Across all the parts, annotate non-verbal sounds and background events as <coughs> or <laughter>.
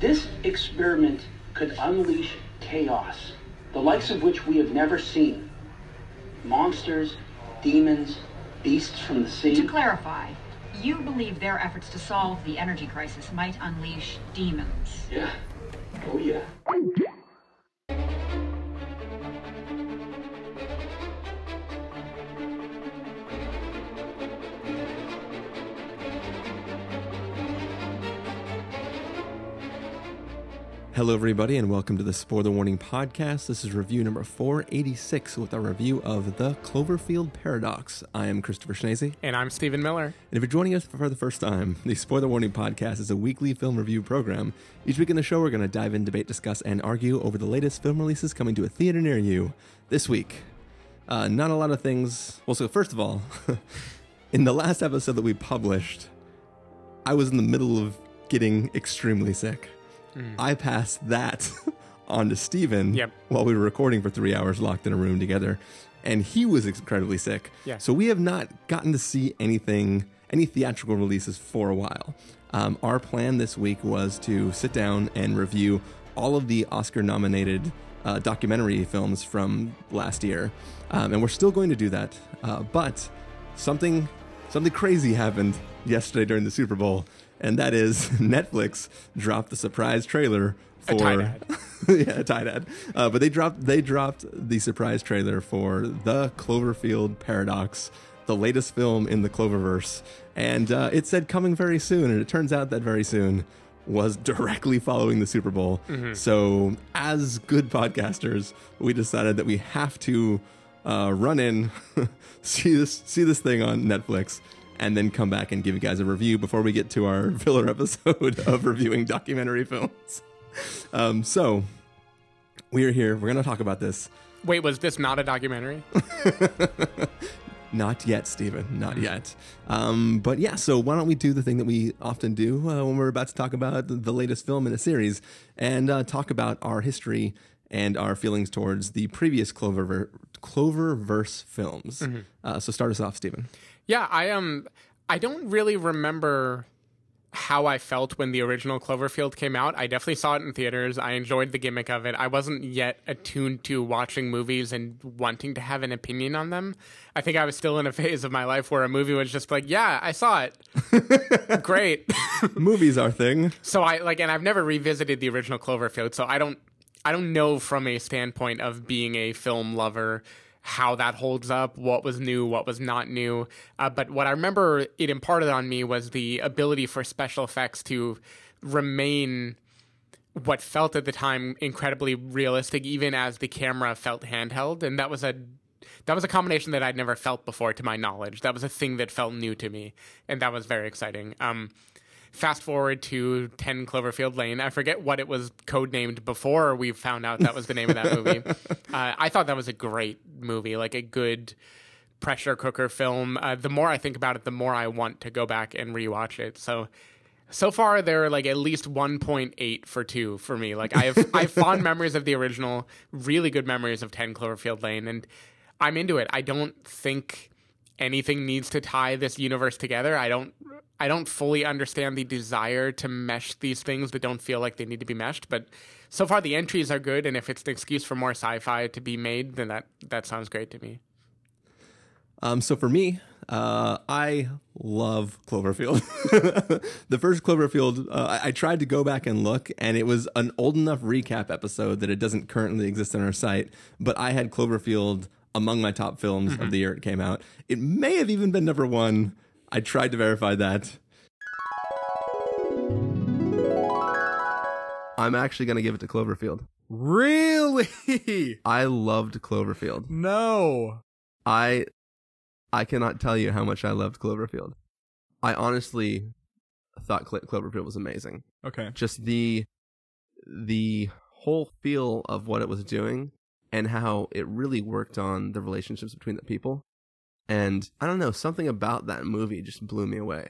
This experiment could unleash chaos, the likes of which we have never seen. Monsters, demons, beasts from the sea. To clarify, you believe their efforts to solve the energy crisis might unleash demons. Yeah. Oh, yeah. Hello, everybody, and welcome to the Spoiler Warning Podcast. This is review number 486 with our review of The Cloverfield Paradox. I am Christopher Schnese. And I'm Stephen Miller. And if you're joining us for the first time, the Spoiler Warning Podcast is a weekly film review program. Each week in the show, we're going to dive in, debate, discuss, and argue over the latest film releases coming to a theater near you. This week, uh, not a lot of things. Well, so first of all, <laughs> in the last episode that we published, I was in the middle of getting extremely sick. I passed that <laughs> on to Stephen Yep. while we were recording for three hours locked in a room together. And he was incredibly sick. Yeah. So we have not gotten to see anything, any theatrical releases for a while. Um, our plan this week was to sit down and review all of the Oscar nominated uh, documentary films from last year. Um, and we're still going to do that. Uh, but something something crazy happened yesterday during the Super Bowl, and that is <laughs> Netflix dropped the surprise trailer for <laughs> yeah, a tight ad. Uh, but they dropped they dropped the surprise trailer for the Cloverfield Paradox, the latest film in the Cloververse, and uh, it said coming very soon, and it turns out that very soon was <laughs> directly following the Super Bowl. So, as good podcasters, we decided that we have to uh, run in, see this see this thing on Netflix, and then come back and give you guys a review before we get to our <laughs> filler episode of reviewing documentary films. Um, so we are here. We're going to talk about this. Wait, was this not a documentary? <laughs> Not yet, Stephen. Not yet. Um, but yeah, so why don't we do the thing that we often do uh, when we're about to talk about the latest film in a series and uh, talk about our history and our feelings towards the previous Cloverver- Cloververse films. Uh, so start us off, Stephen. Yeah, I um I don't really remember how I felt when the original Cloverfield came out. I definitely saw it in theaters. I enjoyed the gimmick of it. I wasn't yet attuned to watching movies and wanting to have an opinion on them. I think I was still in a <laughs> phase of my life where a movie was just like, yeah, I saw it. <laughs> Great. <laughs> Movies are thing. so I like and I've never revisited the original Cloverfield, so I don't I don't know from a standpoint of being a film lover how that holds up, what was new, what was not new. Uh, but what I remember it imparted on me was the ability for special effects to remain what felt at the time incredibly realistic, even as the camera felt handheld, and that was a that was a combination that I'd never felt before, to my knowledge. That was a thing that felt new to me, and that was very exciting. Um, fast forward to 10 Cloverfield Lane. I forget what it was codenamed before we found out that was the name of that movie. <laughs> Uh, I thought that was a great movie, like a good pressure cooker film. Uh, the more I think about it, the more I want to go back and rewatch it. So, so far there are like at least 1.8 for two for me. Like I have, I have <laughs> fond memories of the original, really good memories of 10 Cloverfield Lane, and I'm into it. I don't think anything needs to tie this universe together. I don't I don't fully understand the desire to mesh these things that don't feel like they need to be meshed, but so far the entries are good and if it's an excuse for more sci-fi to be made, then that that sounds great to me. Um, so for me, uh, I love Cloverfield. <laughs> the first Cloverfield, uh, I, I tried to go back and look, and it was an old enough recap episode that it doesn't currently exist on our site. But I had Cloverfield among my top films of mm-hmm. the year it came out. It may have even been number one. I tried to verify that. I'm actually going to give it to Cloverfield. Really? <laughs> I loved Cloverfield. no. I I cannot tell you how much I loved Cloverfield. I honestly thought Clo- Cloverfield was amazing. Okay. Just the the whole feel of what it was doing and how it really worked on the relationships between the people. And I don't know, something about that movie just blew me away.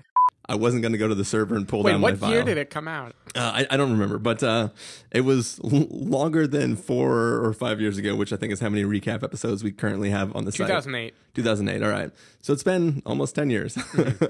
I wasn't going to go to the server and pull Wait, down what my year did it come out? Uh, I, I don't remember, but uh, it was l- longer than four or five years ago, which I think is how many recap episodes we currently have on the site. 2008. 2008. All right. So it's been almost 10 years.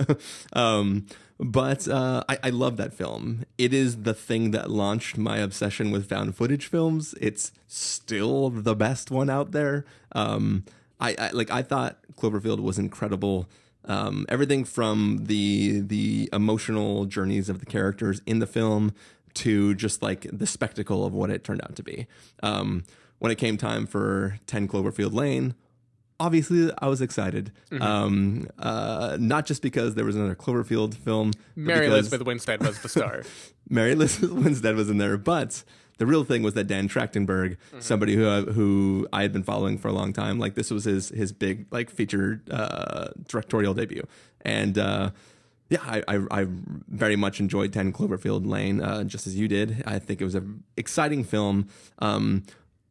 <laughs> um, but uh, I, I love that film. It is the thing that launched my obsession with found footage films. It's still the best one out there. Um, I, I like. I thought Cloverfield was incredible. Um, everything from the the emotional journeys of the characters in the film to just like the spectacle of what it turned out to be. Um, when it came time for 10 Cloverfield Lane, obviously I was excited. Mm-hmm. Um, uh, not just because there was another Cloverfield film. Mary because Elizabeth Winstead was the star. <laughs> Mary Elizabeth Winstead was in there, but the real thing was that Dan Trachtenberg, Mm-hmm. somebody who who I had been following for a long time, like this was his his big like feature uh, directorial debut, and uh, yeah, I, I I very much enjoyed Ten Cloverfield Lane, uh, just as you did. I think it was an exciting film. Um,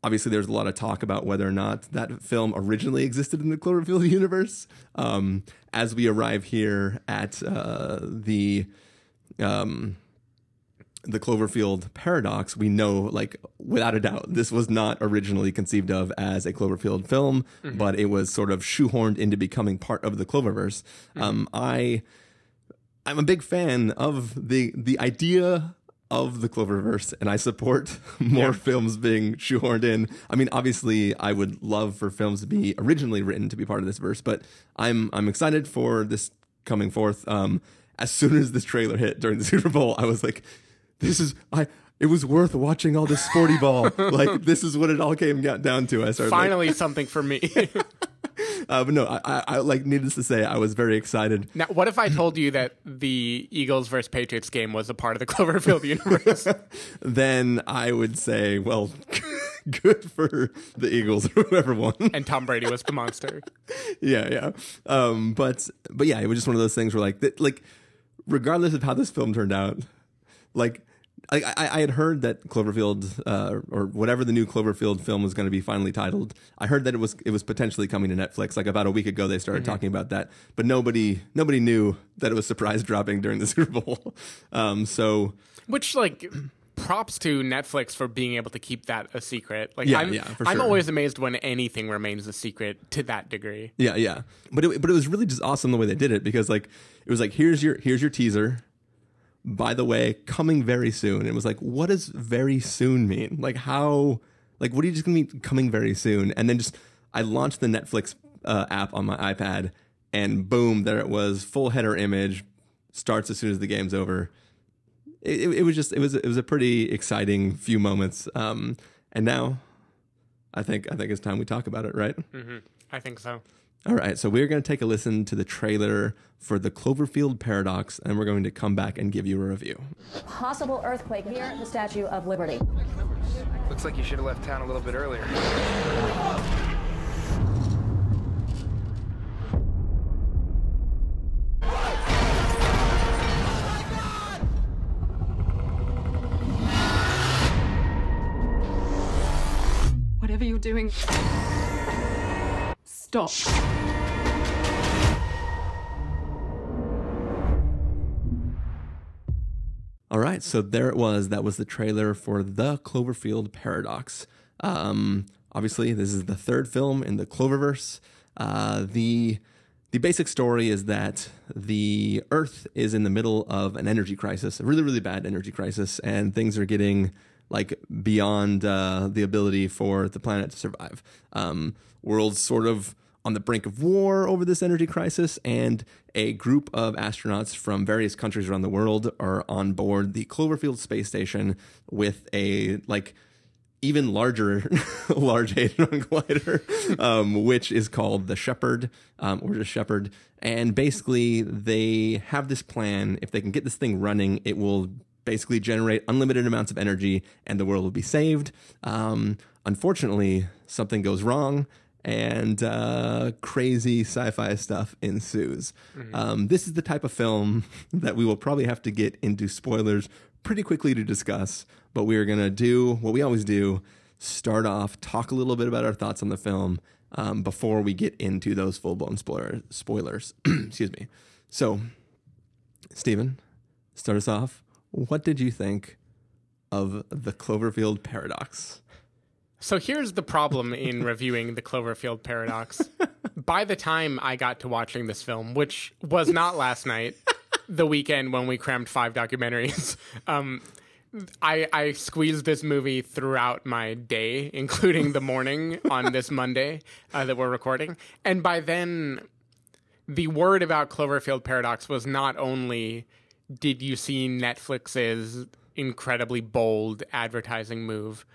obviously, there's a lot of talk about whether or not that film originally existed in the Cloverfield <laughs> universe. Um, as we arrive here at uh, the um, the Cloverfield paradox, we know, like, without a doubt, this was not originally conceived of as a Cloverfield film, but it was sort of shoehorned into becoming part of the Cloververse. Um, I, I'm a big fan of the the idea of the Cloververse, and I support <laughs> more films being shoehorned in. I mean, obviously, I would love for films to be originally written to be part of this verse, but I'm I'm excited for this coming forth. Um, as soon as this trailer hit during the Super Bowl, I was like, "This is I." It was worth watching all this sporty ball. <laughs> like this is what it all came down to. I started like- Finally, something for me. <laughs> uh, but no, I, I, I like needless to say, I was very excited. now, what if I told you that the Eagles versus Patriots game was a part of the <laughs> Cloverfield universe? Then I would say, well, good for the Eagles or whoever won. and Tom Brady was the monster. yeah, yeah. Um, but but yeah, it was just one of those things where like that, like regardless of how this film turned out, like. I, I, I had heard that Cloverfield, uh, or whatever the new Cloverfield film was going to be finally titled. I heard that it was it was potentially coming to Netflix. Like about a week ago, they started talking about that, but nobody nobody knew that it was surprise dropping during the <laughs> Super Bowl. Um, so Which, like, props to Netflix for being able to keep that a secret. Like, Yeah, I'm, yeah, I'm sure. always amazed when anything remains a secret to that degree. Yeah, yeah. But it, but it was really just awesome the way they did it because like it was like here's your here's your teaser. By the way, coming very soon. It was like, what does very soon mean? Like how like what are you just gonna mean coming very soon? And then just I launched the Netflix uh, app on my iPad, and boom, there it was, full header image, starts as soon as the game's over. It, it, it was just it was it was a pretty exciting few moments. Um, and now, I think I think it's time we talk about it, right? Mm-hmm. I think so. All right, so we're going to take a listen to the trailer for the Cloverfield Paradox, and we're going to come back and give you a review. Possible earthquake near the Statue of Liberty. Looks like you should have left town a little bit earlier. Whatever you're doing, stop. All right, so there it was. That was the trailer for the Cloverfield Paradox. Um, obviously, this is the third film in the Cloververse. Uh, the the basic story is that the Earth is in the middle of an energy crisis, a really, really bad energy crisis, and things are getting like beyond uh, the ability for the planet to survive. Um, world's sort of on the brink of war over this energy crisis, and a group of astronauts from various countries around the world are on board the Cloverfield space station with a like even larger <laughs> large hadron collider, <laughs> um, which is called the Shepherd um, or just Shepherd. And basically, they have this plan. If they can get this thing running, it will basically generate unlimited amounts of energy, and the world will be saved. Um, unfortunately, something goes wrong. And uh, crazy sci-fi stuff ensues. Um, this is the type of film <laughs> that we will probably have to get into spoilers pretty quickly to discuss, but we are going to do what we always do start off, talk a little bit about our thoughts on the film um, before we get into those full blown spoiler, spoilers. <clears throat> Excuse me. So, Stephen, start us off. What did you think of the Cloverfield paradox? So here's the problem in <laughs> reviewing the Cloverfield paradox. <laughs> By the time I got to watching this film, which was not last night, the weekend when we crammed five documentaries, <laughs> um, I, I squeezed this movie throughout my day, including the morning on this Monday uh, that we're recording. And by then, the word about Cloverfield Paradox was not only did you see Netflix's incredibly bold advertising move,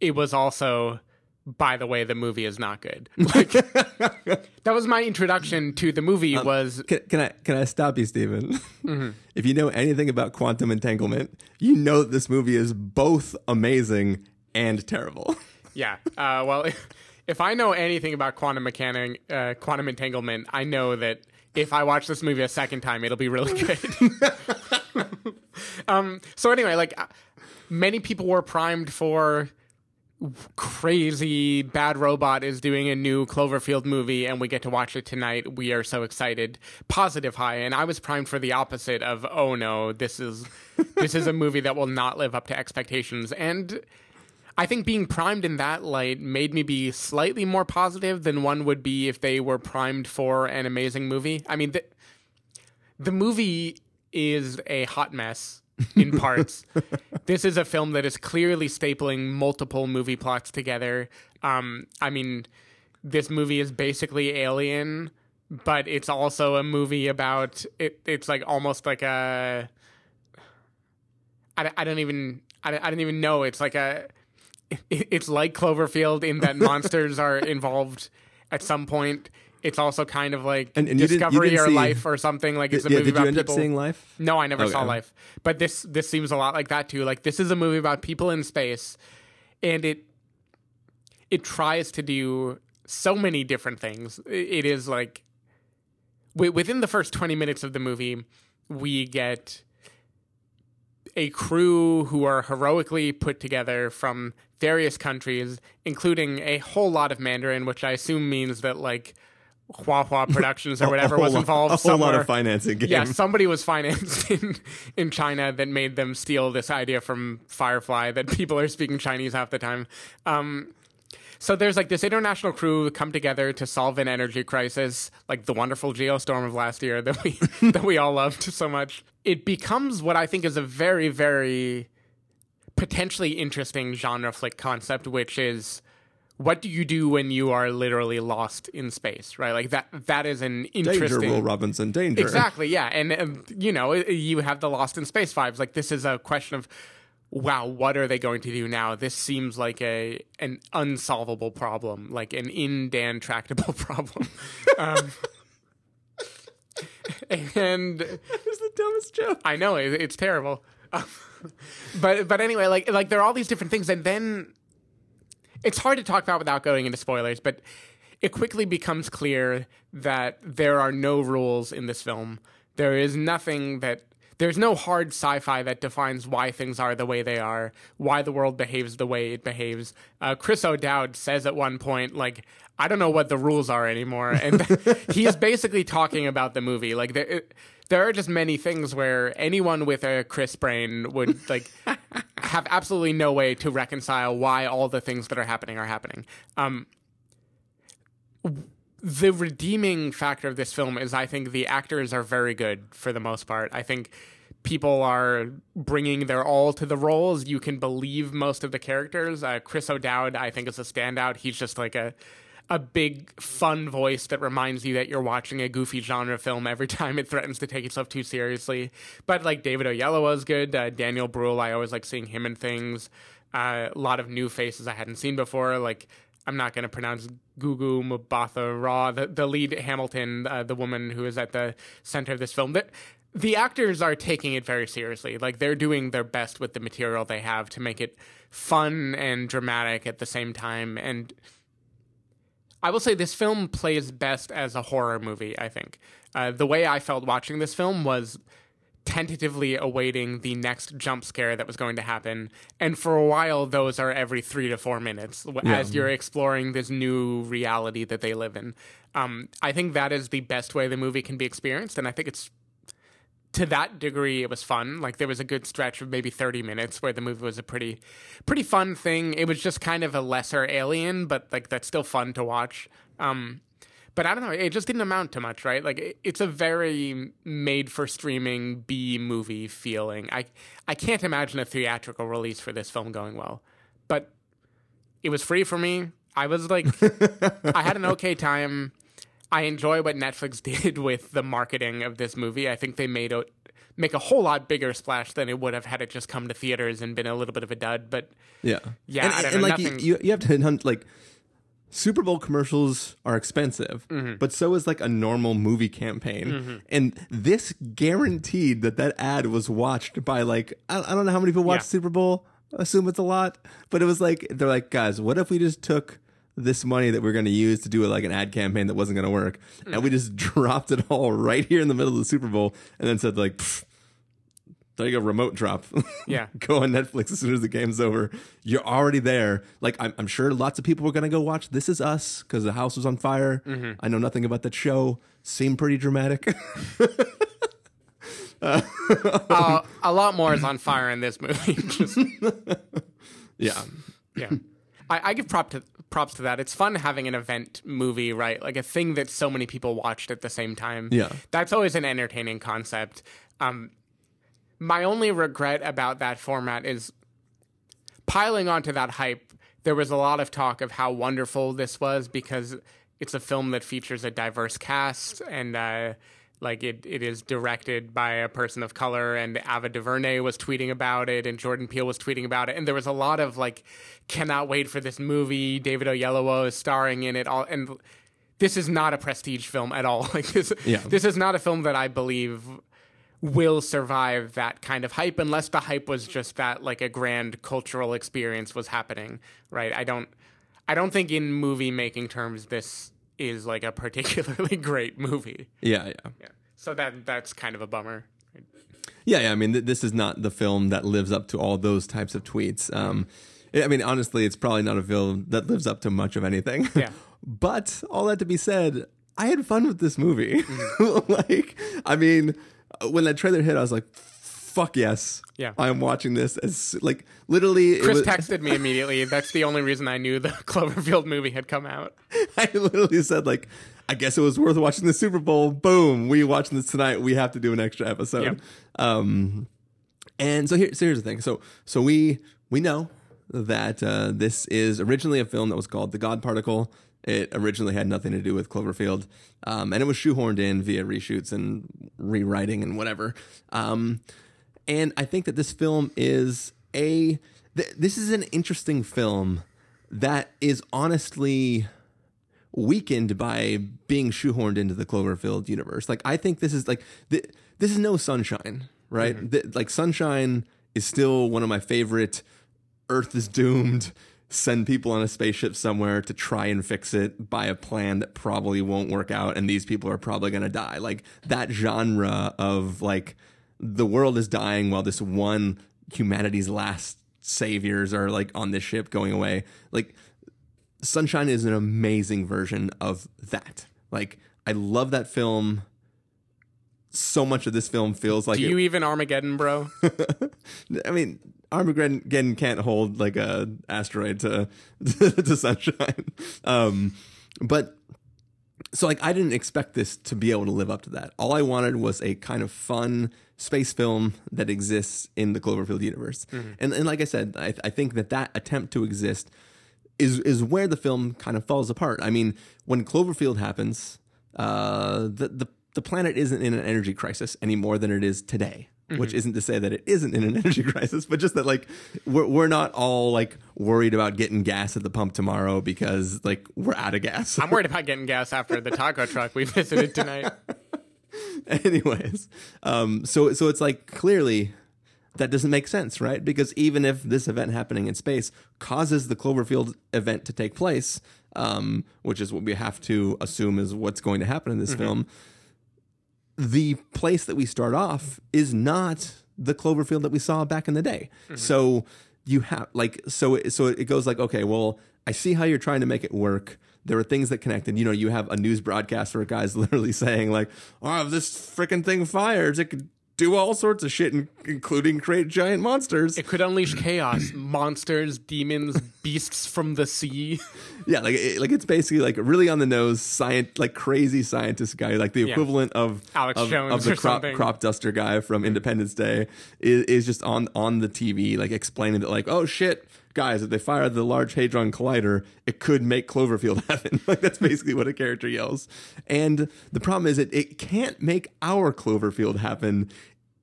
it was also by the way the movie is not good like <laughs> that was my introduction to the movie was Can, can I can I stop you, Stephen? <laughs> If you know anything about quantum entanglement, you know that this movie is both amazing and terrible. <laughs> yeah uh, well if, if i know anything about quantum mechanic uh, quantum entanglement i know that if i watch this movie a second time it'll be really good um so anyway like uh, many people were primed for crazy bad robot is doing a new cloverfield movie and we get to watch it tonight. We are so excited. Positive high and i was primed for the opposite of oh no this is <laughs> this is a movie that will not live up to expectations. And i think being primed in that light made me be slightly more positive than one would be if they were primed for an amazing movie. I mean the, the movie is a hot mess in parts. <laughs> this is a film that is clearly stapling multiple movie plots together. Um, I mean, this movie is basically Alien, but it's also a movie about it. It's like almost like a. I, don't- even. I, don't- I don't even know. It's like a. it- It's like Cloverfield in that <laughs> monsters are involved at some point. It's also kind of like And- and you didn't- you Discovery didn't or see- Life or something. Like it's a yeah, movie did about you end people. up seeing Life? No, I never Okay. saw Life. But this this seems a lot like that too. Like this is a movie about people in space, and it it tries to do so many different things. It is like wi- within the first twenty minutes of the movie, we get a crew who are heroically put together from various countries, including a whole lot of Mandarin, which I assume means that like Hua Hua <laughs> Productions or whatever a whole was lot- involved. A whole lot of financing. Game. Yeah, somebody was financed <laughs> in, in China that made them steal this idea from Firefly that people are speaking Chinese half the time. Um, so there's like this international crew come together to solve an energy crisis, like the wonderful geostorm of last year that we <laughs> that we all loved so much. It becomes what I think is a very very potentially interesting genre flick concept, which is what do you do when you are literally lost in space, right? Like that that is an interesting danger, Will Robinson. Danger. Exactly, yeah. And, um, you know, you have the Lost in Space vibes. Like, this is a question of, wow, what are they going to do now? This seems like a an unsolvable problem, like an in Dan tractable <laughs> problem. um, and It's the dumbest joke. I know it, it's terrible. <laughs> but but anyway, like like there are all these different things, and then it's hard to talk about without going into spoilers. But it quickly becomes clear that there are no rules in this film. There is nothing that there's no hard sci-fi that defines why things are the way they are, why the world behaves the way it behaves. Uh, Chris O'Dowd says at one point, like, I don't know what the rules are anymore, and <laughs> he is basically talking about the movie. Like, there, there are just many things where anyone with a Chris brain would like have absolutely no way to reconcile why all the things that are happening are happening. Um, the redeeming factor of this film is I think the actors are very good for the most part. I think people are bringing their all to the roles. You can believe most of the characters. Uh, Chris O'Dowd, I think, is a standout. He's just like a a big fun voice that reminds you that you're watching a goofy genre film every time it threatens to take itself too seriously. But like David Oyelowo is good. Uh, Daniel Brühl, I always like seeing him in things. Uh, a lot of new faces I hadn't seen before. Like I'm not going to pronounce Gugu Mbatha Raw, the, the lead Hamilton, uh, the woman who is at the center of this film. The, the actors are taking it very seriously. Like they're doing their best with the material they have to make it fun and dramatic at the same time. And I will say this film plays best as a horror movie, I think. Uh, the way I felt watching this film was tentatively awaiting the next jump scare that was going to happen. And for a while, those are every three to four minutes w- as you're exploring this new reality that they live in. Um, I think that is the best way the movie can be experienced. And I think it's to that degree it was fun like there was a good stretch of maybe 30 minutes where the movie was a pretty pretty fun thing it was just kind of a lesser alien but like that's still fun to watch um but I don't know. It just didn't amount to much, right? Like it, it's a very made for streaming B movie feeling. I I can't imagine a theatrical release for this film going well, but it was free for me. I was like, <laughs> I had an okay time. I enjoy what Netflix <laughs> did with the marketing of this movie. I think they made it make a whole lot bigger splash than it would have had it just come to theaters and been a little bit of a dud. But Yeah, Yeah, and, I don't and, know, like nothing- you, you have to hunt like Super Bowl commercials are expensive, Mm-hmm. but so is like a normal movie campaign. And this guaranteed that that ad was watched by like I, I don't know how many people watch Yeah. Super Bowl. I assume it's a lot, but it was like they're like, guys, what if we just took this money that we're going to use to do like an ad campaign that wasn't going to work, and Mm-hmm. we just <laughs> dropped it all right here in the middle of the Super Bowl, and then said like. "Pfft, there you go, remote drop. <laughs> Yeah. go on Netflix as soon as the game's over. You're already there. Like I'm, I'm sure lots of people were gonna go watch This Is Us because the house was on fire. Mm-hmm. I know nothing about that show. Seemed pretty dramatic. <laughs> uh, a lot more is on fire in this movie. Just, yeah, yeah, I, I give prop to, props to that. It's fun having an event movie, right? Like a thing that so many people watched at the same time. Yeah. that's always an entertaining concept. Um, my only regret about that format is piling onto that hype. There was a lot of talk of how wonderful this was because it's a film that features a diverse cast and uh, like it, it is directed by a person of color and Ava DuVernay was tweeting about it and Jordan Peele was tweeting about it. And there was a lot of like cannot wait for this movie. David Oyelowo is starring in it all. And this is not a prestige film at all. <laughs> Like this Yeah. this is not a film that I believe will survive that kind of hype unless the hype was just that like a grand cultural experience was happening right? I don't i don't think in movie making terms this is like a particularly <laughs> great movie yeah, yeah, yeah so that that's kind of a bummer yeah, yeah. I mean, th- this is not the film that lives up to all those types of tweets. Um, I mean, honestly, it's probably not a film that lives up to much of anything. Yeah. <laughs> but all that to be said, I had fun with this movie. <laughs> like, I mean, when that trailer hit, I was like, "Fuck yes!" Yeah. I'm watching this as like literally. chris was- texted <laughs> me immediately that's the only reason i knew the <laughs> cloverfield movie had come out <laughs> I literally said like, I guess it was worth watching the Super Bowl. Boom, we watching this tonight. We have to do an extra episode. Yep. Um, and so here, so here's the thing. So so we we know that uh, this is originally a film that was called The God Particle. It originally had nothing to do with Cloverfield, um, and it was shoehorned in via reshoots and rewriting and whatever. Um, and I think that this film is a th- this is an interesting film that is honestly weakened by being shoehorned into the Cloverfield universe. Like I think this is like th- this is no Sunshine, right? Mm-hmm. Th- like Sunshine is still one of my favorite. Earth is doomed. Send people on a spaceship somewhere to try and fix it by a plan that probably won't work out, and these people are probably going to die. Like that genre of like the world is dying while this one humanity's last saviors are like on this ship going away. Like Sunshine is an amazing version of that. Like I love that film. So much of this film feels like do it- you even armageddon bro <laughs> I mean, Armageddon can't hold like a asteroid to <laughs> to sunshine. Um, but so like I didn't expect this to be able to live up to that. All I wanted was a kind of fun space film that exists in the Cloverfield universe. And and like I said, I, I think that that attempt to exist is is where the film kind of falls apart. I mean, when Cloverfield happens, uh, the the the planet isn't in an energy crisis any more than it is today. Which isn't to say that it isn't in an <laughs> energy crisis, but just that like we're we're not all like worried about getting gas at the pump tomorrow because like we're out of gas. i'm worried about getting gas after the taco <laughs> truck we visited tonight <laughs> Anyways, um, so so it's like clearly that doesn't make sense, right? Because even if this event happening in space causes the Cloverfield event to take place, um, which is what we have to assume is what's going to happen in this film, the place that we start off is not the Cloverfield that we saw back in the day. Mm-hmm. So you have like so it, so it goes like okay, well, I see how you're trying to make it work. There are things that connect, and you know, you have a news broadcast where a guy's <laughs> literally saying like, "Oh, if this freaking thing fires, it could do all sorts of shit, in- including create giant monsters. It could unleash chaos, <clears throat> monsters, demons, beasts from the sea. <laughs> Yeah, like it, like it's basically like really on the nose, science, like crazy scientist guy, like the Yeah. equivalent of Alex of, Jones of the or crop something. crop duster guy from Independence Day is, is just on on the TV, like explaining that like, oh shit, guys, if they fire the Large Hadron Collider, it could make Cloverfield <laughs> happen. like that's basically what a character yells. And the problem is it it can't make our Cloverfield happen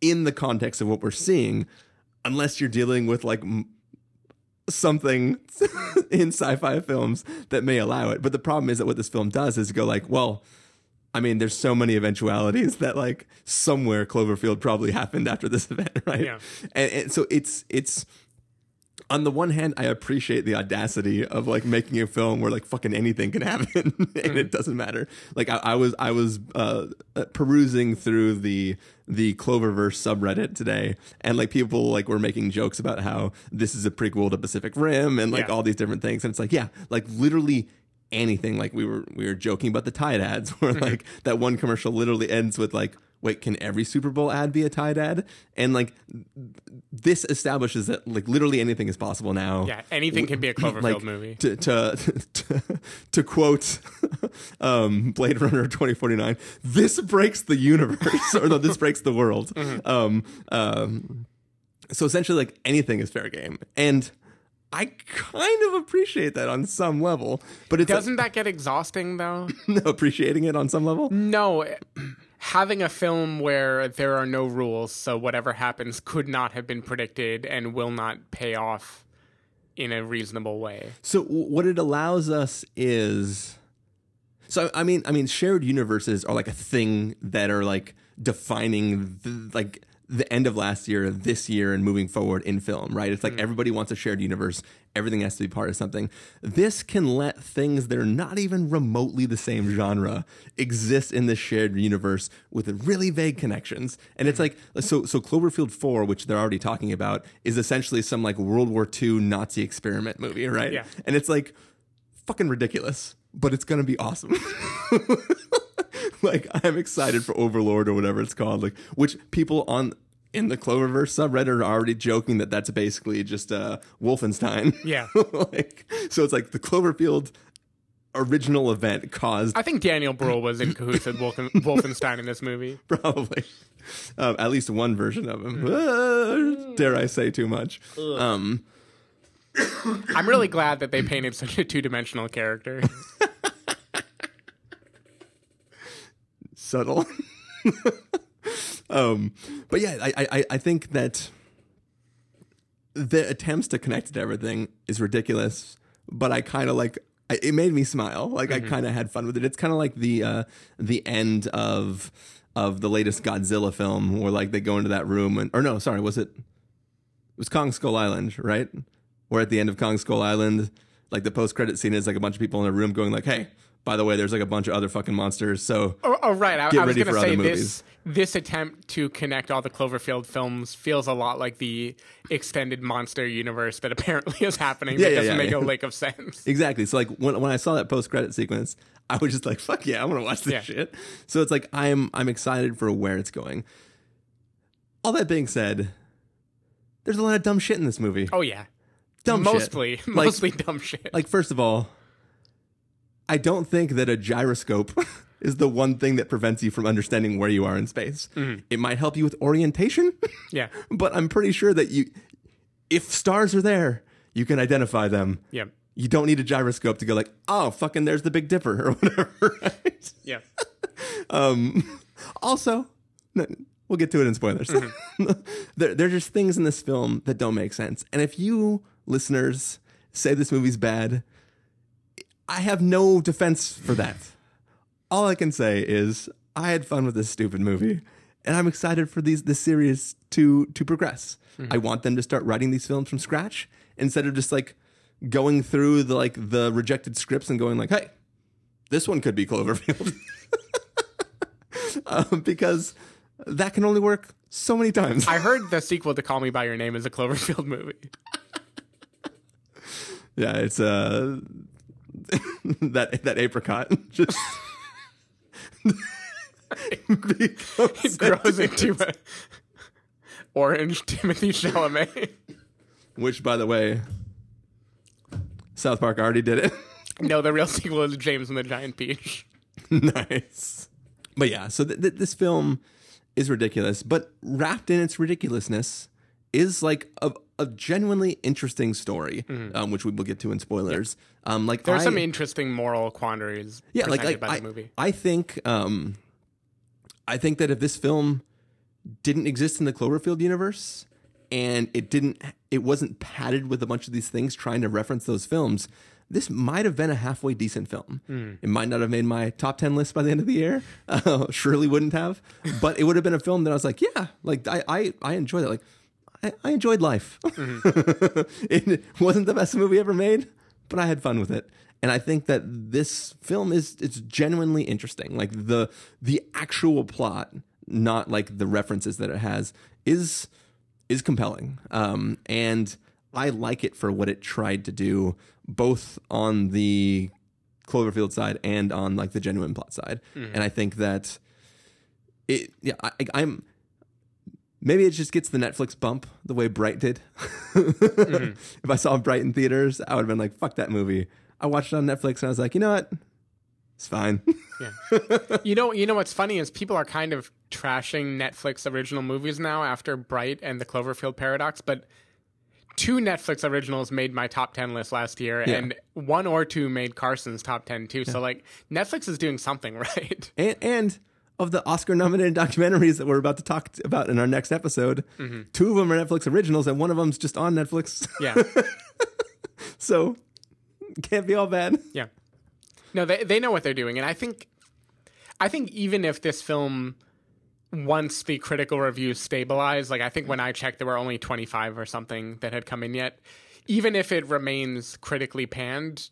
in the context of what we're seeing, unless you're dealing with like something <laughs> in sci-fi films that may allow it. But the problem is that what this film does is go like, well, I mean, there's so many eventualities that like somewhere Cloverfield probably happened after this <laughs> event, right? Yeah. And, and so it's it's on the one hand, I appreciate the audacity of like making a film where like fucking anything can <laughs> happen and it hmm. doesn't matter. Like I, I was I was uh, uh, perusing through the the Cloververse subreddit today, and like people like were making jokes about how this is a prequel to Pacific Rim and like Yeah. all these different things, and it's like yeah, like literally anything. Like we were we were joking about the Tide ads, <laughs> where hmm. like that one commercial literally ends with like. Wait, can every Super Bowl ad be a Tide ad? And like, this establishes that like literally anything is possible now. Yeah, anything can be a Cloverfield Like, movie. To to <laughs> to, to quote um, Blade Runner 2049, this breaks the universe, or no, this breaks the world. <laughs> Mm-hmm. Um, um, so essentially, like anything is fair game, and I kind of appreciate that on some level. But it's Doesn't that get exhausting though? <laughs> appreciating it on some level. No. Having a film where there are no rules, so whatever happens could not have been predicted and will not pay off in a reasonable way. So what it allows us is so I mean I mean shared universes are like a thing that are like defining the, like the end of last year, this year, and moving forward in film, right? It's like mm. everybody wants a shared universe. Everything has to be part of something. This can let things that are not even remotely the same genre exist in this shared universe with really vague connections. And it's mm. like so so Cloverfield 4, which they're already talking about, is essentially some like World War II Nazi experiment movie, right? Yeah. And it's like fucking ridiculous, but it's gonna be awesome. <laughs> like I'm excited for Overlord or whatever it's called, like which people on in the Cloververse subreddit are already joking that that's basically just uh, Wolfenstein. <laughs> Yeah. like so it's like the Cloverfield original event caused I think Daniel Brühl was in cahoots with Wolfen- <laughs> Wolfenstein in this movie. probably um, at least one version of him. Uh, dare I say too much? Um, I'm really glad that they painted such a two dimensional character. subtle. um, but yeah, I, I, I think that the attempts to connect to everything is ridiculous, but I kind of like. I, it made me smile. Like I kind of had fun with it. It's kind of like the uh, the end of of the latest Godzilla film, where like they go into that room and or no, sorry, was it? It was Kong Skull Island, right? Where at the end of Kong Skull Island, like the post credit scene is like a bunch of people in a room going like, "Hey, by the way, there's like a bunch of other fucking monsters." So Oh, oh, right. I, Get I was ready going to for say other this. This attempt to connect all the Cloverfield films feels a lot like the extended monster universe that <laughs> apparently is happening. Yeah, that yeah, doesn't yeah, make yeah. a lick of sense. <laughs> Exactly. So like when when I saw that post credit sequence, I was just like, "Fuck yeah, I want to watch this shit." So it's like I'm I'm excited for where it's going. All that being said, there's a lot of dumb shit in this movie. Oh yeah, dumb shit. mostly, <laughs> Like- mostly dumb shit. Like first of all, I don't think that a gyroscope <laughs> is the one thing that prevents you from understanding where you are in space. It might help you with orientation, <laughs> yeah, but I'm pretty sure that you if stars are there, you can identify them. yeah, You don't need a gyroscope to go like, oh, fucking, there's the Big Dipper or whatever. Right? yeah. Um, also, no, we'll get to it in spoilers. there, there are just things in this film that don't make sense. And if you listeners say this movie's bad, I have no defense for that. All I can say is I had fun with this stupid movie, and I'm excited for these this series to to progress. I want them to start writing these films from scratch instead of just like going through the like the rejected scripts and going like, "Hey, this one could be Cloverfield." <laughs> um, because that can only work so many times. I heard the sequel to Call Me by Your Name is a Cloverfield movie. <laughs> yeah, it's uh <laughs> that that apricot <laughs> just It grows <laughs> into a Orange Timothée Chalamet. Which, by the way, South Park already did it. no, the real sequel is James and the Giant Peach. nice. But yeah, so th- th- this film is ridiculous, but wrapped in its ridiculousness is like a, a genuinely interesting story, um, which we will get to in spoilers. Um, like There's I- some interesting moral quandaries yeah, like, like by I, the movie. I think, um, I think that if this film didn't exist in the Cloverfield universe and it didn't, it wasn't padded with a bunch of these things trying to reference those films. This might have been a halfway decent film. Hmm. It might not have made my top ten list by the end of the year. <laughs> Uh, surely wouldn't have, but it would have been a film that I was like, yeah, like I I, I enjoyed it. Like I, I enjoyed life. Mm-hmm. <laughs> it wasn't the best movie ever made, but I had fun with it. And I think that this film is it's genuinely interesting. Like the the actual plot, not like the references that it has, is is compelling. Um, and I like it for what it tried to do, both on the Cloverfield side and on like the genuine plot side. And I think that it, yeah, I, I'm maybe it just gets the Netflix bump the way Bright did. Mm-hmm. <laughs> If I saw Bright in theaters, I would have been like, "Fuck that movie." I watched it on Netflix and I was like, you know what? It's fine. <laughs> yeah. you know, you know what's funny is people are kind of trashing Netflix original movies now after Bright and the Cloverfield Paradox, but two Netflix originals made my top 10 list last year Yeah. and one or two made Carson's top 10 too. So like Netflix is doing something <laughs> right. and, and of the Oscar nominated documentaries that we're about to talk t- about in our next episode, mm-hmm. two of them are Netflix originals and one of them's just on Netflix. Yeah. <laughs> so can't be all bad. Yeah. No, they they know what they're doing, and I think, I think even if this film, once the critical reviews stabilize, like I think when I checked, there were only twenty five or something that had come in yet. Even if it remains critically panned,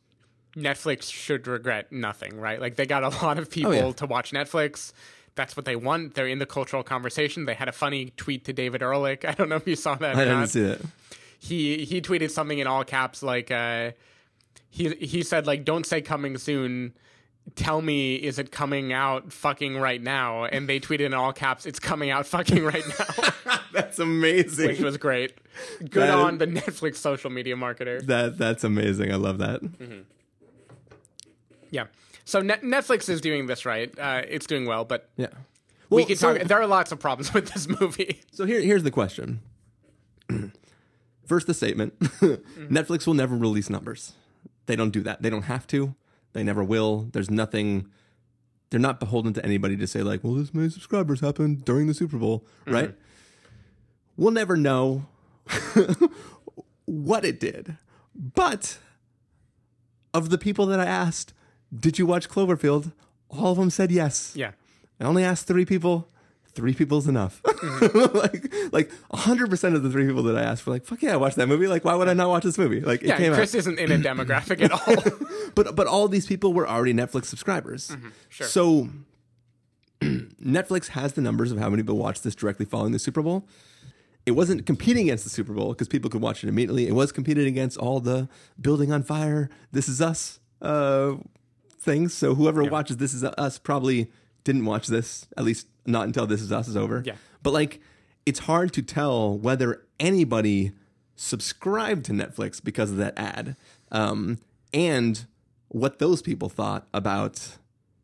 Netflix should regret nothing, right? Like they got a <laughs> lot of people yeah. to watch Netflix. That's what they want. They're in the cultural conversation. They had a funny tweet to David Ehrlich. <laughs> I don't know if you saw that. I didn't not see that. he he tweeted something in all caps like uh he he said like don't say coming soon tell me is it coming out fucking right now and they tweeted in all caps it's coming out fucking right now <laughs> That's amazing. which was great good That is- on the netflix social media marketer that that's amazing. I love that. Yeah so Net- netflix is doing this right uh, it's doing well but Yeah. we can so- talk there are lots of problems <laughs> with this movie So here, here's the question. <clears throat> First, the statement: <laughs> Netflix will never release numbers. They don't do that. They don't have to. They never will. There's nothing. They're not beholden to anybody to say like, "Well, this many subscribers happened during the Super Bowl," right? We'll never know <laughs> what it did, but of the people that I asked, "Did you watch Cloverfield?" All of them said yes. yeah I only asked three people. Three people's enough. Mm-hmm. <laughs> like, like hundred percent of the three people that I asked were like, "Fuck yeah, I watched that movie." Like, why would I not watch this movie? Like, it yeah came chris out. isn't in a <laughs> demographic at all <laughs> But but all these people were already Netflix subscribers. Mm-hmm. sure. So <clears throat> Netflix has the numbers of how many people watched this directly following the Super Bowl. It wasn't competing against the Super Bowl because people could watch it immediately. It was competing against all the building on fire, This Is Us uh, things. So whoever watches This Is Us probably didn't watch this, at least not until This Is Us is over. Yeah. But like, it's hard to tell whether anybody subscribed to Netflix because of that ad, um, and what those people thought about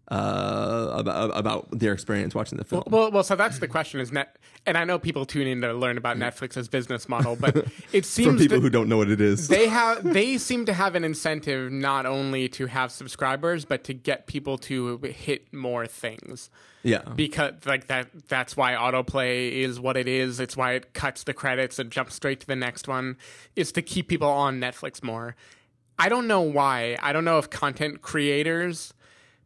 uh, about about their experience watching the film. Well, well, so that's the question is net, and I know people tune in to learn about Netflix's business model, but <laughs> it seems From people who don't know what it is. they have <laughs> they seem to have an incentive not only to have subscribers but to get people to hit more things yeah. because like that that's why autoplay is what it is it's why it cuts the credits and jumps straight to the next one is to keep people on netflix more i don't know why i don't know if content creators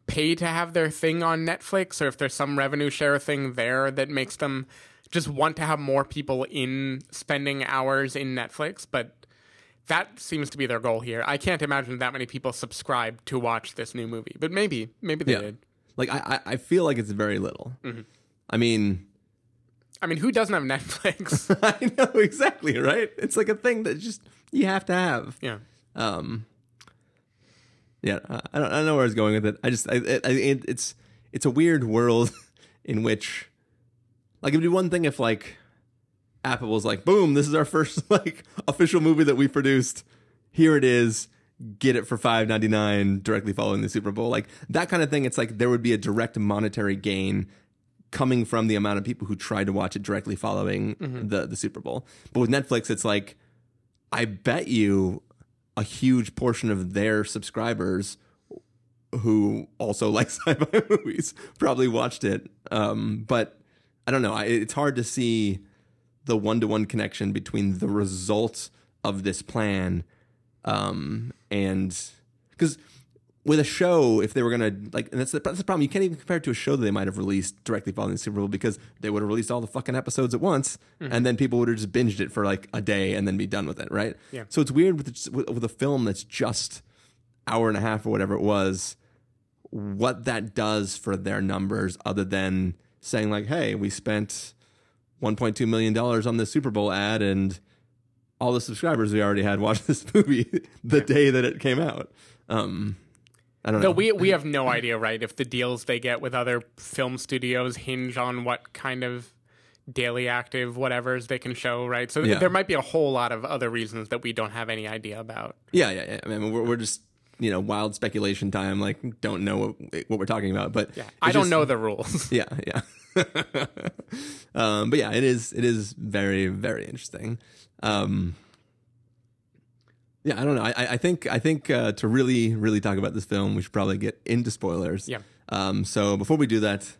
pay to have their thing on netflix or if there's some revenue share thing there that makes them just want to have more people in spending hours in netflix but that seems to be their goal here. I can't imagine that many people subscribe to watch this new movie, but maybe, maybe they yeah. did. Like I, I feel like it's very little. Mm-hmm. I mean, I mean, who doesn't have Netflix? <laughs> I know exactly, right? It's like a thing that just you have to have. yeah. Um, yeah, I don't, I don't know where I was going with it. I just, I, I, it, it's, it's a weird world <laughs> in which, like, it'd be one thing if like Apple was like, boom, this is our first <laughs> like official movie that we produced. Here it is. Get it for five ninety nine directly following the Super Bowl. Like that kind of thing. It's like there would be a direct monetary gain coming from the amount of people who tried to watch it directly following mm-hmm. the the Super Bowl. But with Netflix, it's like I bet you a huge portion of their subscribers who also <laughs> like sci-fi movies probably watched it. Um, but I don't know. I, it's hard to see the one-to-one connection between the results of this plan um, and because with a show, if they were gonna like, and that's the, that's the problem. You can't even compare it to a show that they might have released directly following the Super Bowl because they would have released all the fucking episodes at once, and then people would have just binged it for like a day and then be done with it, right? Yeah. So it's weird with with, with a film that's just hour and a half or whatever it was, what that does for their numbers, other than saying like, hey, we spent 1.2 million dollars on this Super Bowl ad and all the subscribers we already had watched <laughs> this movie the day that it came out. Um, I don't know. No, we we have no idea, right? If the deals they get with other film studios hinge on what kind of daily active whatevers they can show, right? So Yeah. there might be a whole lot of other reasons that we don't have any idea about. yeah, yeah, yeah. I mean, we're, we're just you know wild speculation time. Like, don't know what, what we're talking about, but Yeah, I don't just- know the rules. <laughs> Yeah, yeah. <laughs> um, but yeah, it is it is very very interesting. Um, yeah, I don't know. I, I- I think I think uh, to really really talk about this film, we should probably get into spoilers. Yeah. Um, so before we do that,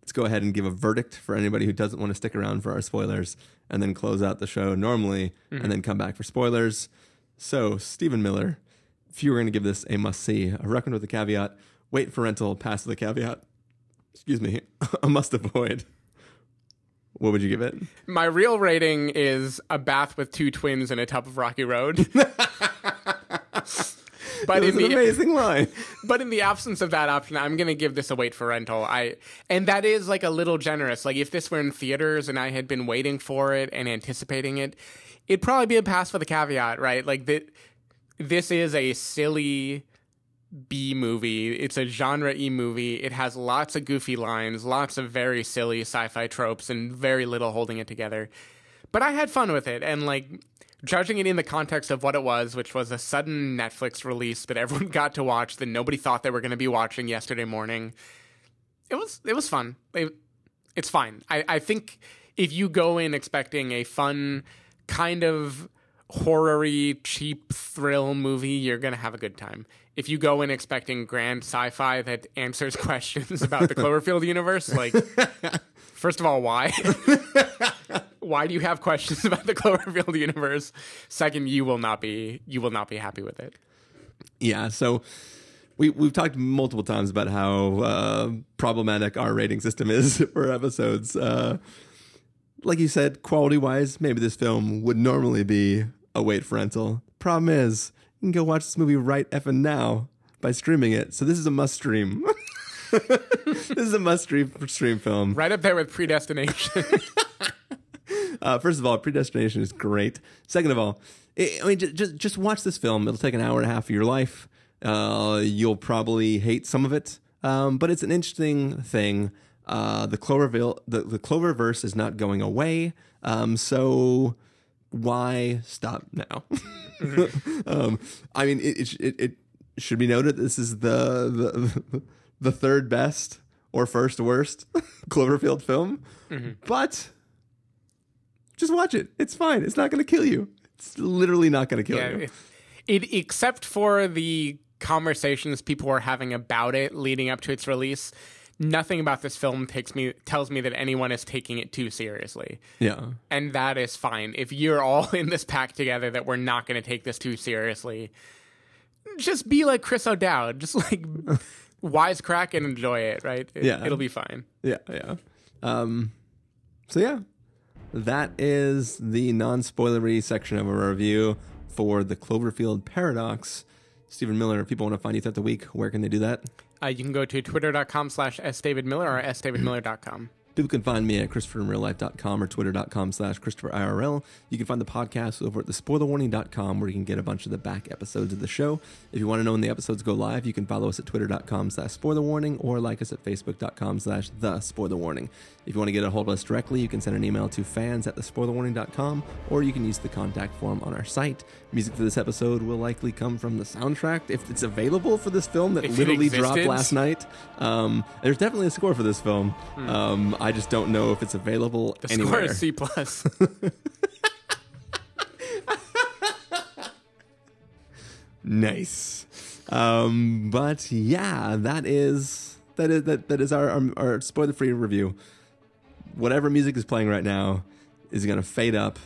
let's go ahead and give a verdict for anybody who doesn't want to stick around for our spoilers, and then close out the show normally, and then come back for spoilers. So Stephen Miller, if you were going to give this a must see, a recommend with a caveat, wait for rental, pass a caveat excuse me, <laughs> a must avoid. What would you give it? My real rating is a bath with two twins in a tub of Rocky Road. <laughs> but in the amazing line. but in the absence of that option, I'm gonna give this a wait for rental. I and that is like a little generous. Like if this were in theaters and I had been waiting for it and anticipating it, it'd probably be a pass for the caveat, right? Like that. This is a silly B movie. It's a genre E movie. It has lots of goofy lines, lots of very silly sci-fi tropes, and very little holding it together. But I had fun with it, and like judging it in the context of what it was, which was a sudden Netflix release that <laughs> everyone got to watch that nobody thought they were going to be watching yesterday morning. It was it was fun. It, it's fine. I, I think if you go in expecting a fun kind of horror-y, cheap thrill movie, you're gonna have a good time. If you go in expecting grand sci-fi that answers <laughs> questions about the Cloverfield universe, like <laughs> first of all, why? <laughs> why do you have questions about the Cloverfield universe? Second, you will not be you will not be happy with it. Yeah, so we we've talked multiple times about how uh, problematic our rating system is for episodes. Uh, like you said, quality wise, maybe this film would normally be a wait for rental. Problem is, you can go watch this movie right effing now by streaming it. So this is a must stream. <laughs> this is a must stream stream film. Right up there with Predestination. <laughs> Uh, first of all, Predestination is great. Second of all, I I mean, ju- just just watch this film. It'll take an hour and a half of your life. Uh, you'll probably hate some of it, um, but it's an interesting thing. Uh, the Cloverville, the, the Cloververse is not going away. Um, so why stop now? <laughs> um, I mean, it, it, it, should be noted this is the the the third best or first worst <laughs> Cloverfield film, but just watch it. It's fine. It's not going to kill you. It's literally not going to kill yeah, you. it, it except for the conversations people were having about it leading up to its release. Nothing about this film takes me tells me that anyone is taking it too seriously. Yeah. and that is fine. If you're all <laughs> in this pack together that we're not going to take this too seriously, just be like Chris O'Dowd. <laughs> Just like wisecrack and enjoy it, right? It, Yeah. It'll be fine. Yeah, yeah. Um, so yeah, that is the non-spoilery section of our review for the Cloverfield Paradox. Stephen Miller, if people want to find you throughout the week, where can they do that? Uh, you can go to twitter.com slash sdavidmiller or sdavidmiller.com. People can find me at ChristopherInRealLife.com or Twitter.com slash ChristopherIRL. You can find the podcast over at TheSpoilerWarning.com where you can get a bunch of the back episodes of the show. If you want to know when the episodes go live, you can follow us at Twitter.com slash SpoilerWarning or like us at Facebook.com slash The Spoiler Warning. If you want to get a hold of us directly, you can send an email to fans at TheSpoilerWarning.com or you can use the contact form on our site. Music for this episode will likely come from the soundtrack if it's available for this film that If literally dropped last night. Um, there's definitely a score for this film. Um, I just don't know if it's available The anywhere. score is C plus. <laughs> Nice. Um, but yeah, that is that is that that is our our, our spoiler free review. Whatever music is playing right now is gonna fade up.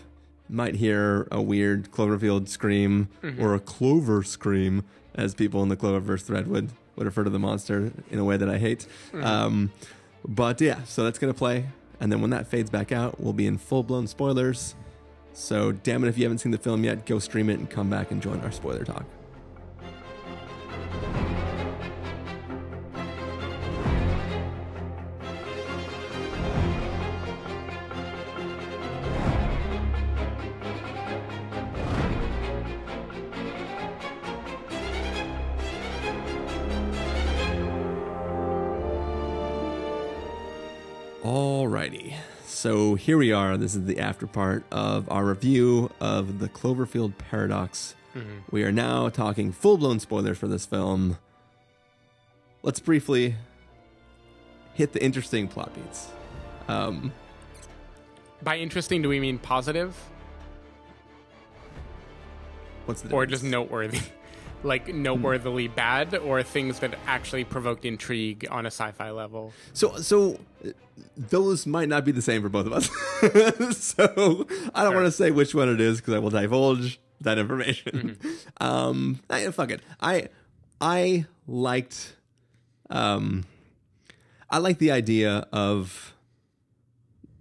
Might hear a weird Cloverfield scream or a Clover scream, as people in the Cloververse thread would would refer to the monster in a way that I hate. Um, but yeah, so that's gonna play, and then when that fades back out, we'll be in full blown spoilers. So damn it, if you haven't seen the film yet, go stream it and come back and join our spoiler talk. Here we are. This is the after part of our review of the Cloverfield Paradox. We are now talking full blown spoilers for this film. Let's briefly hit the interesting plot beats. Um, By interesting, do we mean positive what's the or just noteworthy? <laughs> like noteworthily bad, or things that actually provoked intrigue on a sci-fi level? So, so uh, those might not be the same for both of us. <laughs> so, I don't Sure. want to say which one it is because I will divulge that information. <laughs> Um, I, fuck it. I I liked, um, I like the idea of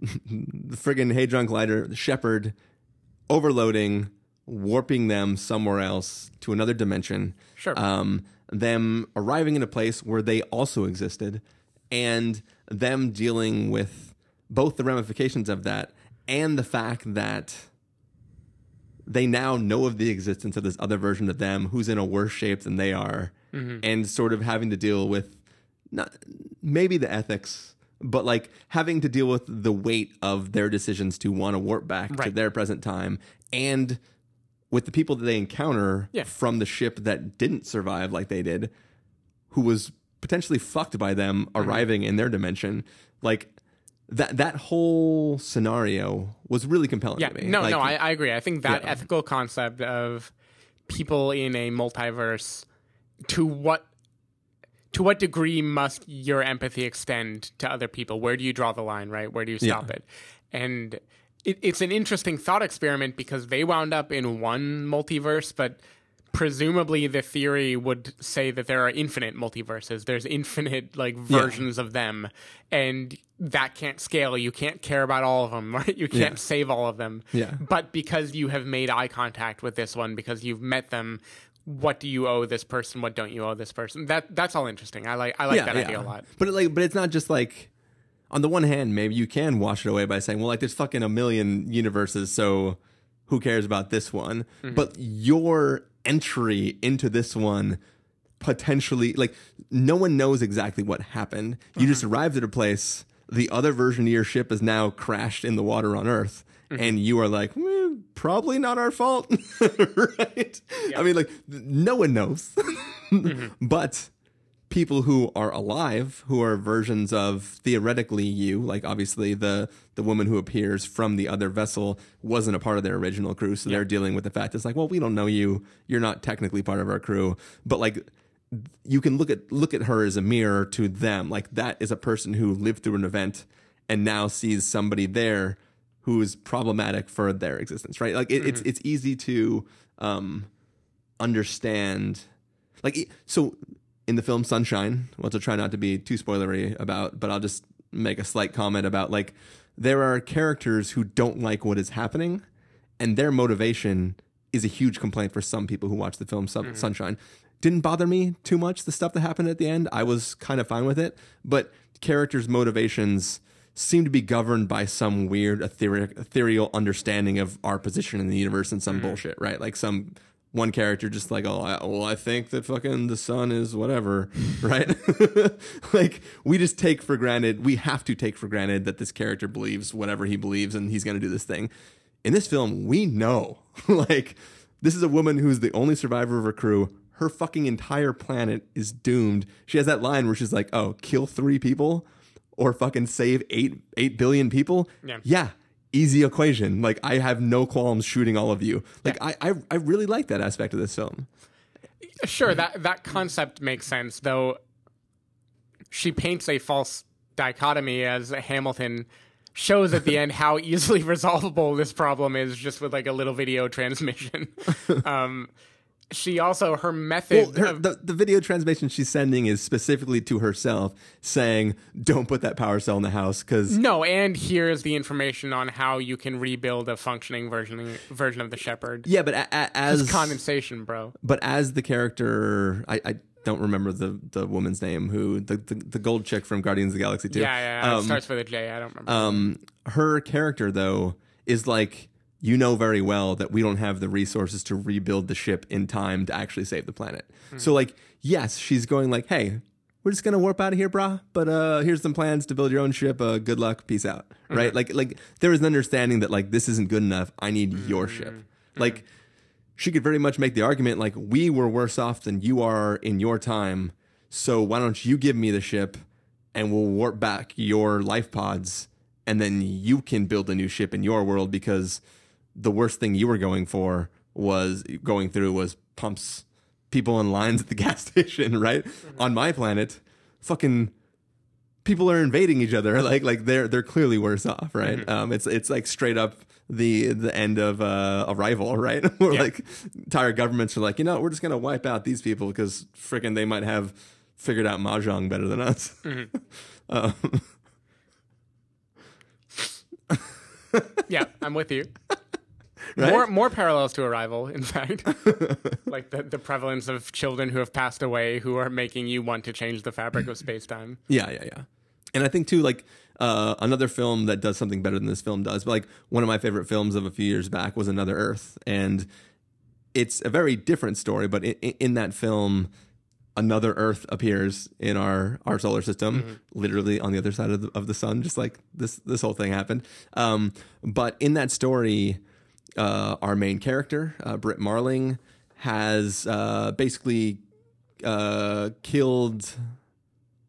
<laughs> the friggin' hadron collider, the shepherd, overloading, warping them somewhere else to another dimension. Sure. Um, them arriving in a place where they also existed, and them dealing with both the ramifications of that and the fact that they now know of the existence of this other version of them who's in a worse shape than they are, and sort of having to deal with not maybe the ethics, but like having to deal with the weight of their decisions to want to warp back to their present time and with the people that they encounter Yeah. from the ship that didn't survive like they did, who was potentially fucked by them Mm-hmm. arriving in their dimension. Like that that whole scenario was really compelling Yeah, to me. no, Like, no, I, I agree. I think that Yeah. ethical concept of people in a multiverse to what to what degree must your empathy extend to other people? Where do you draw the line, right? Where do you stop Yeah. it? And it, it's an interesting thought experiment because they wound up in one multiverse, but presumably the theory would say that there are infinite multiverses. There's infinite like versions of them, and that can't scale. You can't care about all of them, <laughs> right? You can't Yeah. save all of them. Yeah. But because you have made eye contact with this one, because you've met them, what do you owe this person? What don't you owe this person? That that's all interesting. I like I like that idea a lot. But it, like, but it's not just like. On the one hand, maybe you can wash it away by saying, "Well, like there's fucking a million universes, so who cares about this one?" Mm-hmm. But your entry into this one potentially, like, no one knows exactly what happened. You just Mm-hmm. arrived at a place. The other version of your ship is now crashed in the water on Earth, Mm-hmm. and you are like, "Eh, probably not our fault, <laughs> right? I mean, like, no one knows, <laughs> Mm-hmm. but people who are alive, who are versions of theoretically you, like obviously the the woman who appears from the other vessel wasn't a part of their original crew, so they're dealing with the fact it's like, well, we don't know you, you're not technically part of our crew, but like you can look at look at her as a mirror to them, like that is a person who lived through an event and now sees somebody there who is problematic for their existence, right? Like it, it's it's easy to um understand. Like so in the film sunshine which i'll try not to be too spoilery about but i'll just make a slight comment about like there are characters who don't like what is happening and their motivation is a huge complaint for some people who watch the film Sun- mm-hmm. sunshine. Didn't bother me too much the stuff that happened at the end. I was kind of fine with it but characters motivations seem to be governed by some weird ethereal, ethereal understanding of our position in the universe and some mm-hmm. bullshit, right? Like some one character just like, oh, I, well, I think that fucking the sun is whatever, <laughs> right? <laughs> like we just take for granted, we have to take for granted that this character believes whatever he believes and he's going to do this thing. In this film, we know, <laughs> like, this is a woman who's the only survivor of her crew. Her fucking entire planet is doomed. She has that line where she's like, "Oh, kill three people, or fucking save eight eight billion people." Yeah. yeah, easy equation. Like I have no qualms shooting all of you. Like I, I, I really like that aspect of this film. Sure, that that concept makes sense, though. She paints a false dichotomy as Hamilton shows at the <laughs> end how easily resolvable this problem is just with like a little video transmission. <laughs> um, she also her method Well, her, of- the, the video transmission she's sending is specifically to herself, saying, "Don't put that power cell in the house," because no, and here's the information on how you can rebuild a functioning version version of the Shepherd. yeah, but a, a, as condensation, bro. but as the character, I, I don't remember the the woman's name who the, the the gold chick from Guardians of the Galaxy too. Yeah, yeah, yeah. it Um, starts with a J. I don't remember. um, her character though is like you know very well that we don't have the resources to rebuild the ship in time to actually save the planet. So like, yes, she's going like, hey. We're just gonna warp out of here, brah. But uh, here's some plans to build your own ship. Uh, good luck, peace out. Right? Like, like there is an understanding that like this isn't good enough. I need your ship. Like, she could very much make the argument like we were worse off than you are in your time so why don't you give me the ship and we'll warp back your life pods and then you can build a new ship in your world because the worst thing you were going for was going through was pumps people in lines at the <laughs> gas station right? On my planet fucking people are invading each other. <laughs> Like like they're they're clearly worse off right? Um it's it's like straight up the the end of uh arrival <laughs> right? Where Yeah. like entire governments are like you know we're just gonna wipe out these people because freaking they might have figured out mahjong better than us. Um, yeah, I'm with you. <laughs> Right? More more parallels to Arrival, in fact, <laughs> like the the prevalence of children who have passed away who are making you want to change the fabric of space time. <clears throat> Yeah, yeah, yeah. And I think too, like uh, another film that does something better than this film does, but like one of my favorite films of a few years back was Another Earth, and it's a very different story. But in, in that film, another Earth appears in our our solar system, literally on the other side of the, of the sun, just like this this whole thing happened. Um, but in that story, uh, our main character, uh, Brit Marling, has uh, basically uh, killed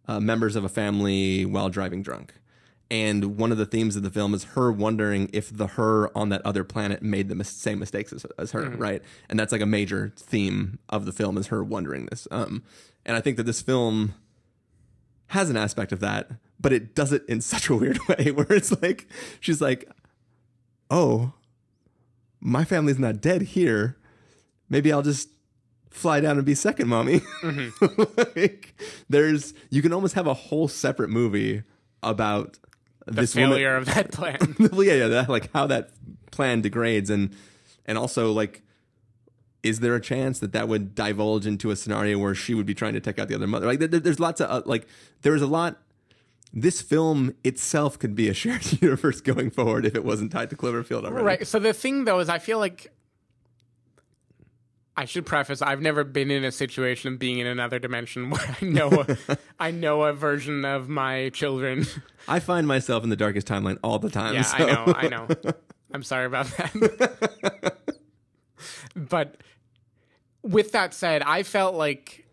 uh, members of a family while driving drunk. And one of the themes of the film is her wondering if the her on that other planet made the mis- same mistakes as, as her, right? And that's like a major theme of the film is her wondering this. Um, and I think that this film has an aspect of that, but it does it in such a weird <laughs> way where it's like she's like, "Oh, my family's not dead here. Maybe I'll just fly down and be second mommy." <laughs> like, there's you can almost have a whole separate movie about The this failure woman. of that plan. <laughs> well, yeah, yeah, that, like how that plan degrades, and and also like, is there a chance that that would divulge into a scenario where she would be trying to take out the other mother? Like, there, there's lots of uh, like, there's a lot. This film itself could be a shared <laughs> universe going forward if it wasn't tied to Cloverfield already. Right. So the thing though is I feel like I should preface I've never been in a situation of being in another dimension <laughs> where I know <laughs> I know a version of my children. I find myself in the darkest timeline all the time. Yeah, so- I know, I know. I'm sorry about that. but with that said, I felt like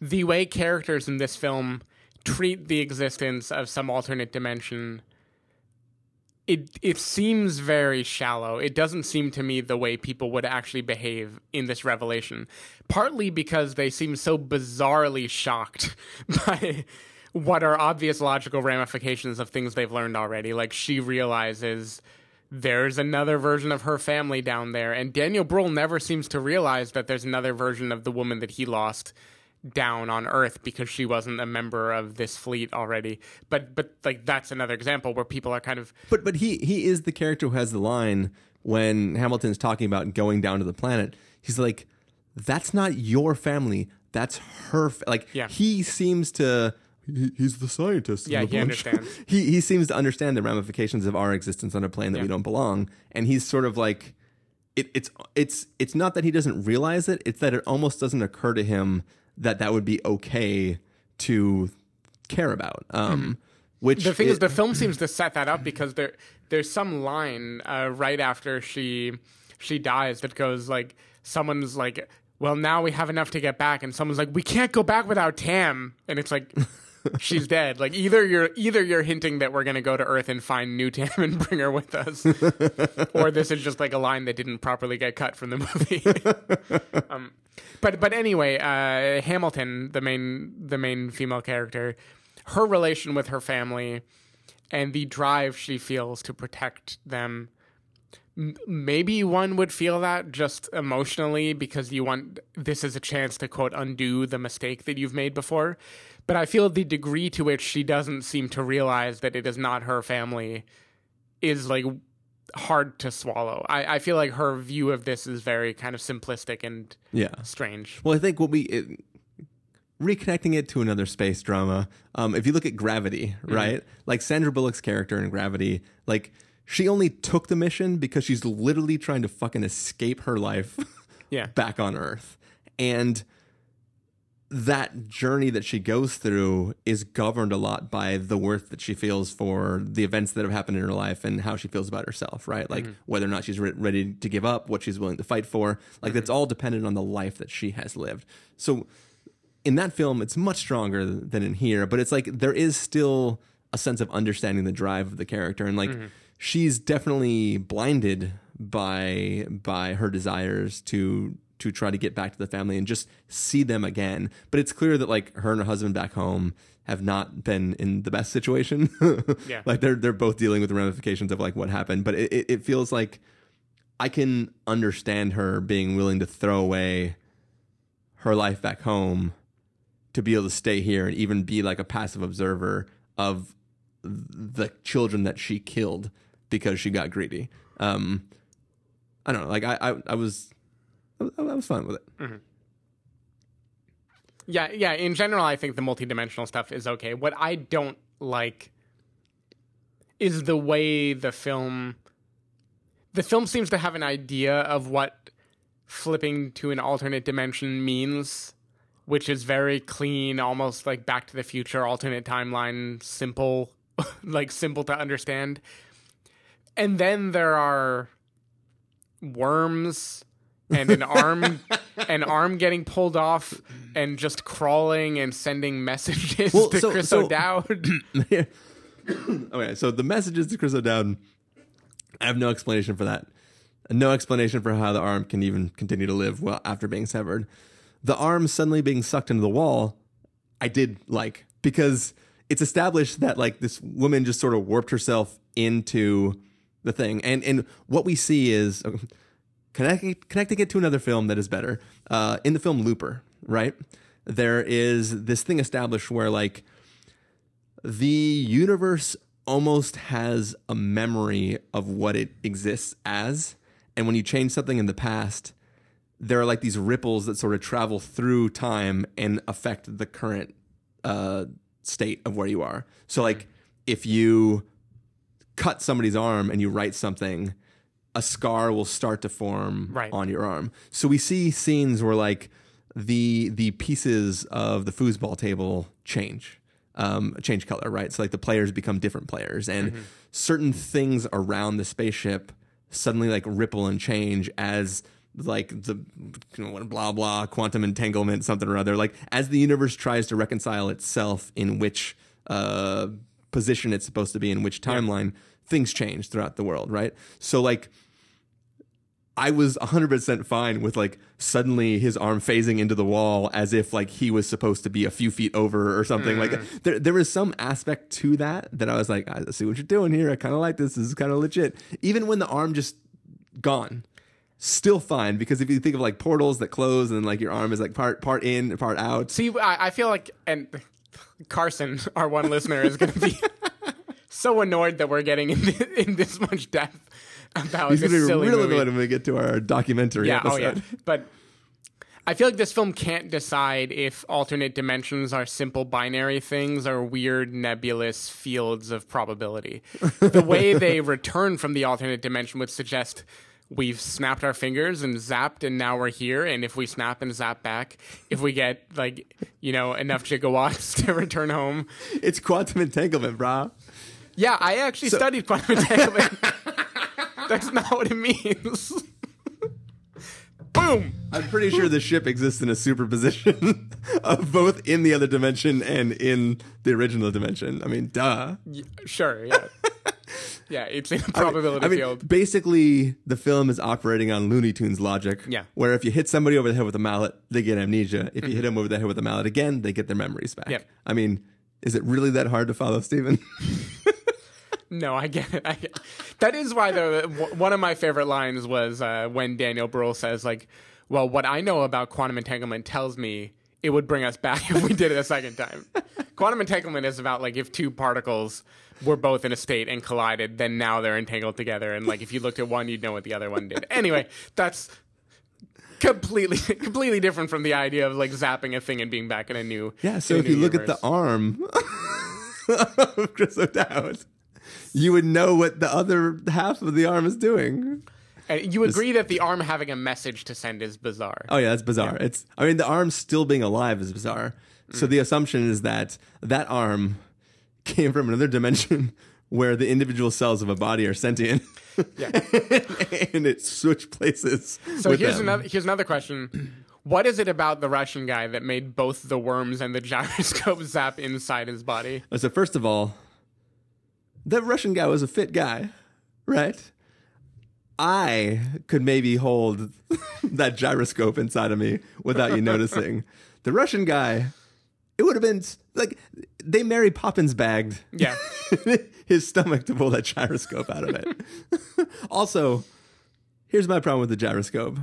the way characters in this film treat the existence of some alternate dimension it it seems very shallow. It doesn't seem to me the way people would actually behave in this revelation. Partly because they seem so bizarrely shocked <laughs> by what are obvious logical ramifications of things they've learned already. Like she realizes there's another version of her family down there, and Daniel Brühl never seems to realize that there's another version of the woman that he lost down on Earth because she wasn't a member of this fleet already. But but like that's another example where people are kind of But but he he is the character who has the line when Hamilton's talking about going down to the planet. He's like, "That's not your family. That's her." Fa-. Like Yeah. he seems to he, he's the scientist. in Yeah, the he bunch." understands. <laughs> he he seems to understand the ramifications of our existence on a plane that we don't belong, and he's sort of like, it, it's it's it's not that he doesn't realize it; it's that it almost doesn't occur to him that that would be okay to care about. Um, which Mm-hmm. the thing is the film seems to set that up because there there's some line uh, right after she she dies that goes like someone's like well now we have enough to get back and someone's like we can't go back without tam and it's like <laughs> she's dead like either you're either you're hinting that we're to go to earth and find new tam and bring her with us or this is just like a line that didn't properly get cut from the movie <laughs> um, but but anyway uh, hamilton the main the main female character her relation with her family and the drive she feels to protect them. Maybe one would feel that just emotionally because you want this is a chance to quote undo the mistake that you've made before. But I feel the degree to which she doesn't seem to realize that it is not her family is like hard to swallow. I, I feel like her view of this is very kind of simplistic and yeah. strange. Well, I think what we it, reconnecting it to another space drama. Um, if you look at Gravity, right? Like Sandra Bullock's character in Gravity, like she only took the mission because she's literally trying to fucking escape her life <laughs> Yeah. back on Earth, and that journey that she goes through is governed a lot by the worth that she feels for the events that have happened in her life and how she feels about herself, right? Like mm-hmm. whether or not she's re- ready to give up, what she's willing to fight for. Like that's mm-hmm. all dependent on the life that she has lived. So in that film, it's much stronger than in here, but it's like there is still a sense of understanding the drive of the character, and like mm-hmm. she's definitely blinded by by her desires to to try to get back to the family and just see them again. But it's clear that like her and her husband back home have not been in the best situation. <laughs> Yeah. like they're they're both dealing with the ramifications of like what happened, but it, it, it feels like I can understand her being willing to throw away her life back home to be able to stay here and even be like a passive observer of the children that she killed because she got greedy. Um, I don't know. Like I, I, I was, I, was fine with it. Mm-hmm. Yeah, yeah. In general, I think the multidimensional stuff is okay. What I don't like is the way the film. The film seems to have an idea of what flipping to an alternate dimension means, which is very clean, almost like Back to the Future, alternate timeline, simple, <laughs> like simple to understand. And then there are worms and an arm <laughs> an arm getting pulled off and just crawling and sending messages Well, to so- Chris so- O'Dowd. <coughs> okay, so the messages to Chris O'Dowd, I have no explanation for that. No explanation for how the arm can even continue to live well after being severed. The arm suddenly being sucked into the wall, I did like because it's established that like this woman just sort of warped herself into the thing, and and what we see is <laughs> connecting connecting it to another film that is better. Uh, in the film Looper, right? There is this thing established where like the universe almost has a memory of what it exists as. And when you change something in the past, there are like these ripples that sort of travel through time and affect the current uh, state of where you are. So, like, if you cut somebody's arm and you write something, a scar will start to form Right. on your arm. So we see scenes where like the the pieces of the foosball table change. Um, change color, right? So like the players become different players, and certain things around the spaceship suddenly like ripple and change as like the you know, blah blah quantum entanglement something or other. Like as the universe tries to reconcile itself in which uh, position it's supposed to be in which timeline, things change throughout the world, right? So like I was 100% fine with like suddenly his arm phasing into the wall as if like he was supposed to be a few feet over or something. Like mm. there, there was some aspect to that that I was like, I see what you're doing here. I kind of like this. This is kind of legit. Even when the arm just gone, still fine because if you think of like portals that close and like your arm is like part part in, part out. See, I, I feel like, and <laughs> Carson, <laughs> our one listener, is going to be <laughs> so annoyed that we're getting in, in this much depth <laughs> about He's this gonna be silly really movie. annoyed when we get to our documentary yeah, episode. oh yeah. <laughs> But I feel like this film can't decide if alternate dimensions are simple binary things or weird nebulous fields of probability. the way <laughs> they return from the alternate dimension would suggest we've snapped our fingers and zapped and now we're here and if we snap and zap back if we get like you know enough gigawatts to return home It's quantum entanglement, brah. yeah i actually studied quantum entanglement <laughs> that's not what it means <laughs> boom I'm pretty sure the ship exists in a superposition <laughs> of both in the other dimension and in the original dimension. I mean, duh. sure yeah yeah it's in a probability I mean, field basically, the film is operating on Looney Tunes logic. Yeah. Where if you hit somebody over the head with a mallet, they get amnesia. If you mm-hmm. hit them over the head with a mallet again, they get their memories back. Yep. I mean, is it really that hard to follow, Stephen? No, I get it. I get That is why, though, one of my favorite lines was uh, when Daniel Brühl says, like, well, what I know about quantum entanglement tells me it would bring us back <laughs> if we did it a second time. quantum entanglement is about, like, if two particles were both in a state and collided, then now they're entangled together. And, like, if you looked at one, you'd know what the other one did. Anyway, that's completely <laughs> completely different from the idea of, like, zapping a thing and being back in a new yeah. So if you new look at the arm <laughs> of Chris O'Dowd, you would know what the other half of the arm is doing. And you agree that the arm having a message to send is bizarre. Oh yeah, that's bizarre. It's I mean the arm still being alive is bizarre. So mm. the assumption is that that arm <laughs> came from another dimension <laughs> where the individual cells of a body are sentient. Yeah. <laughs> and it switched places. So here's them. another here's another question. <clears throat> What is it about the Russian guy that made both the worms and the gyroscope zap inside his body? Uh, so first of all, that Russian guy was a fit guy, right? I could maybe hold that gyroscope inside of me without you noticing. The Russian guy, it would have been like they Mary Poppins bagged Yeah. <laughs> his stomach to pull that gyroscope out of it. <laughs> also, here's my problem with the gyroscope.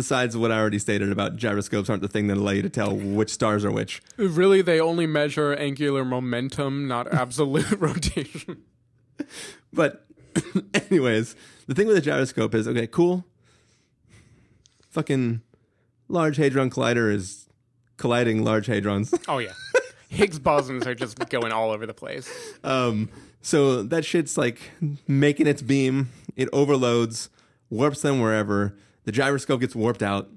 Besides what I already stated about gyroscopes aren't the thing that allow you to tell which stars are which. really they only measure angular momentum, not absolute <laughs> rotation. But <coughs> anyways, the thing with the gyroscope is okay, cool. Fucking large hadron collider is colliding large hadrons. <laughs> Oh yeah. Higgs bosons are just going all over the place. Um, so that shit's like making its beam. It overloads, warps them wherever. The gyroscope gets warped out.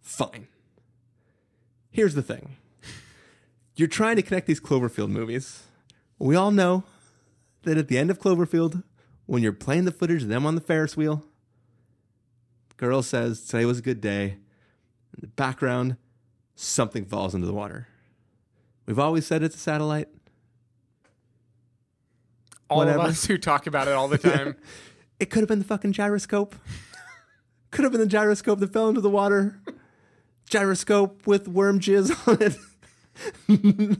Fine. Here's the thing you're trying to connect these Cloverfield movies. We all know that at the end of Cloverfield, when you're playing the footage of them on the Ferris wheel, girl says, Today was a good day. In the background, something falls into the water. We've always said it's a satellite. All Whatever. of us who talk about it all the <laughs> time. It could have been the fucking gyroscope. Could have been the gyroscope that fell into the water. Gyroscope with worm jizz <laughs> on it.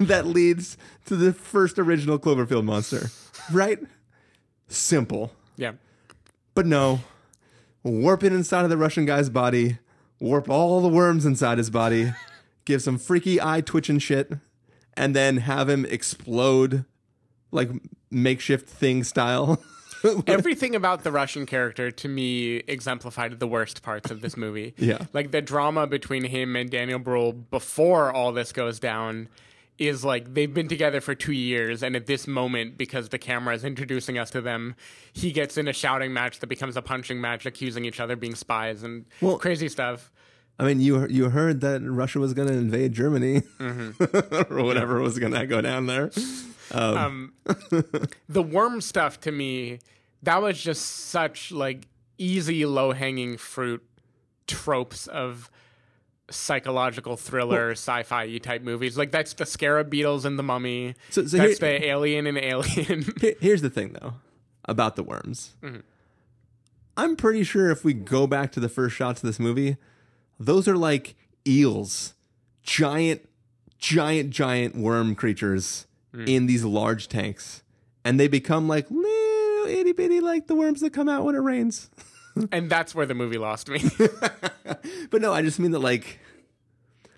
that leads to the first original Cloverfield monster. Right? Simple. yeah. But no. Warp it inside of the Russian guy's body. Warp all the worms inside his body. Give some freaky eye twitching shit. And then have him explode like makeshift thing style. <laughs> <laughs> Everything about the Russian character to me exemplified the worst parts of this movie. <laughs> Yeah. Like the drama between him and Daniel Brühl before all this goes down is like they've been together for two years, and at this moment, because the camera is introducing us to them, he gets in a shouting match that becomes a punching match, accusing each other being spies and Well- crazy stuff. I mean, you you heard that Russia was going to invade Germany mm-hmm. <laughs> or whatever was going to go down there. Um, <laughs> the worm stuff to me, that was just such like easy low hanging fruit tropes of psychological thriller sci-fi type movies. Like that's the scarab beetles and the mummy. So- so that's here- the alien and Alien. <laughs> Here's the thing, though, about the worms. I'm pretty sure if we go back to the first shots of this movie, those are like eels, giant, giant, giant worm creatures Mm. in these large tanks, and they become like little itty bitty, like the worms that come out when it rains. <laughs> and that's where the movie lost me. <laughs> But no, I just mean that like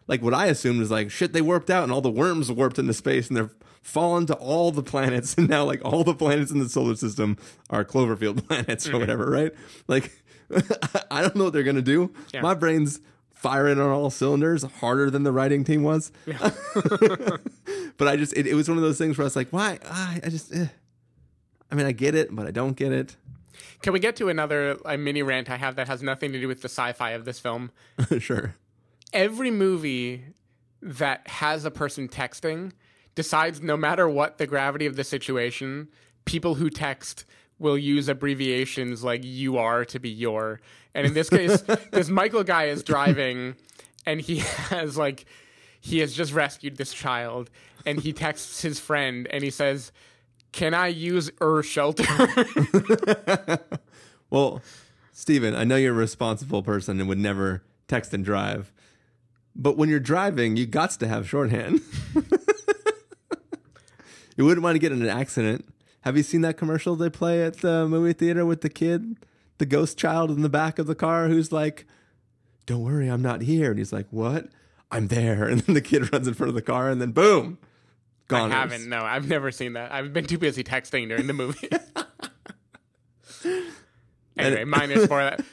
like what I assumed is like shit they warped out and all the worms warped into space and they're fallen to all the planets <laughs> and now like all the planets in the solar system are Cloverfield planets or mm-hmm. whatever, right? Like I don't know what they're gonna do. Yeah. My brain's firing on all cylinders harder than the writing team was. <laughs> <laughs> but I just it, it was one of those things where I was like, why? I, I just. Eh. I mean, I get it, but I don't get it. Can we get to another a mini rant I have that has nothing to do with the sci-fi of this film? <laughs> sure. Every movie that has a person texting decides no matter what the gravity of the situation, people who text will use abbreviations like you are to be your. And in this case, <laughs> this Michael guy is driving and he <laughs> has like he has just rescued this child and he texts his friend and he says, "Can I use er shelter?" <laughs> Well, Stephen, I know you're a responsible person and would never text and drive. But when you're driving, you got to have shorthand. you wouldn't want to get in an accident. Have you seen that commercial they play at the movie theater with the kid, the ghost child in the back of the car who's like, Don't worry, I'm not here. And he's like, What? I'm there. <laughs> And then the kid runs in front of the car and then boom, Gone. I haven't. No, I've never seen that. I've been too busy texting during the movie. <laughs> anyway, minus for <laughs> that.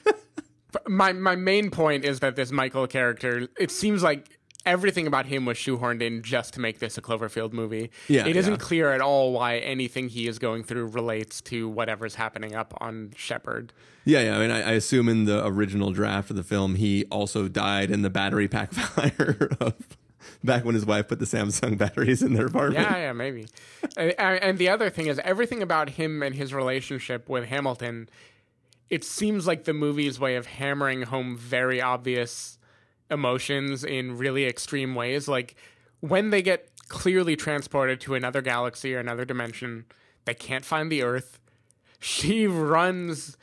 My my main point is that this Michael character. It seems like everything about him was shoehorned in just to make this a Cloverfield movie. Yeah, it isn't yeah. clear at all why anything he is going through relates to whatever's happening up on Shepard. Yeah, yeah. I mean, I, I assume in the original draft of the film, he also died in the battery pack <laughs> fire of back when his wife put the Samsung batteries in their apartment. Yeah, yeah, maybe. and, and the other thing is everything about him and his relationship with Hamilton. It seems like the movie's way of hammering home very obvious emotions in really extreme ways. Like when they get clearly transported to another galaxy or another dimension, they can't find the Earth. She runs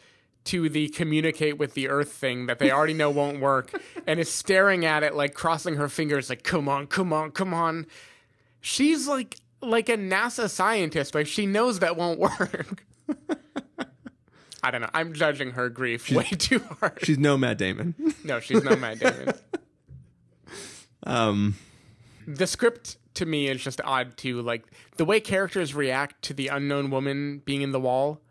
to the communicate with the Earth thing that they already know won't work and is staring at it like crossing her fingers, like, come on, come on, come on. She's like like a NASA scientist. Like she knows that won't work. <laughs> I don't know. I'm judging her grief way <laughs> too hard. She's no Matt Damon. <laughs> No, she's no Matt Damon. <laughs> Um, the script to me is just odd too. Like the way characters react to the unknown woman being in the wall.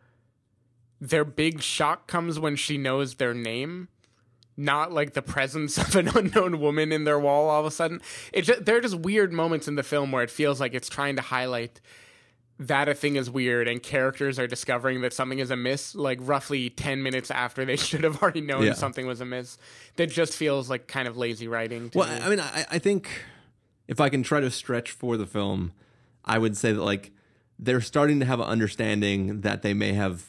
Their big shock comes when she knows their name, not like the presence of an unknown woman in their wall. All of a sudden, it just, there are just weird moments in the film where it feels like it's trying to highlight that a thing is weird and characters are discovering that something is amiss like roughly 10 minutes after they <laughs> should have already known Yeah. something was amiss that just feels like kind of lazy writing to well, me. I mean, I, I think if I can try to stretch for the film, I would say that like they're starting to have an understanding that they may have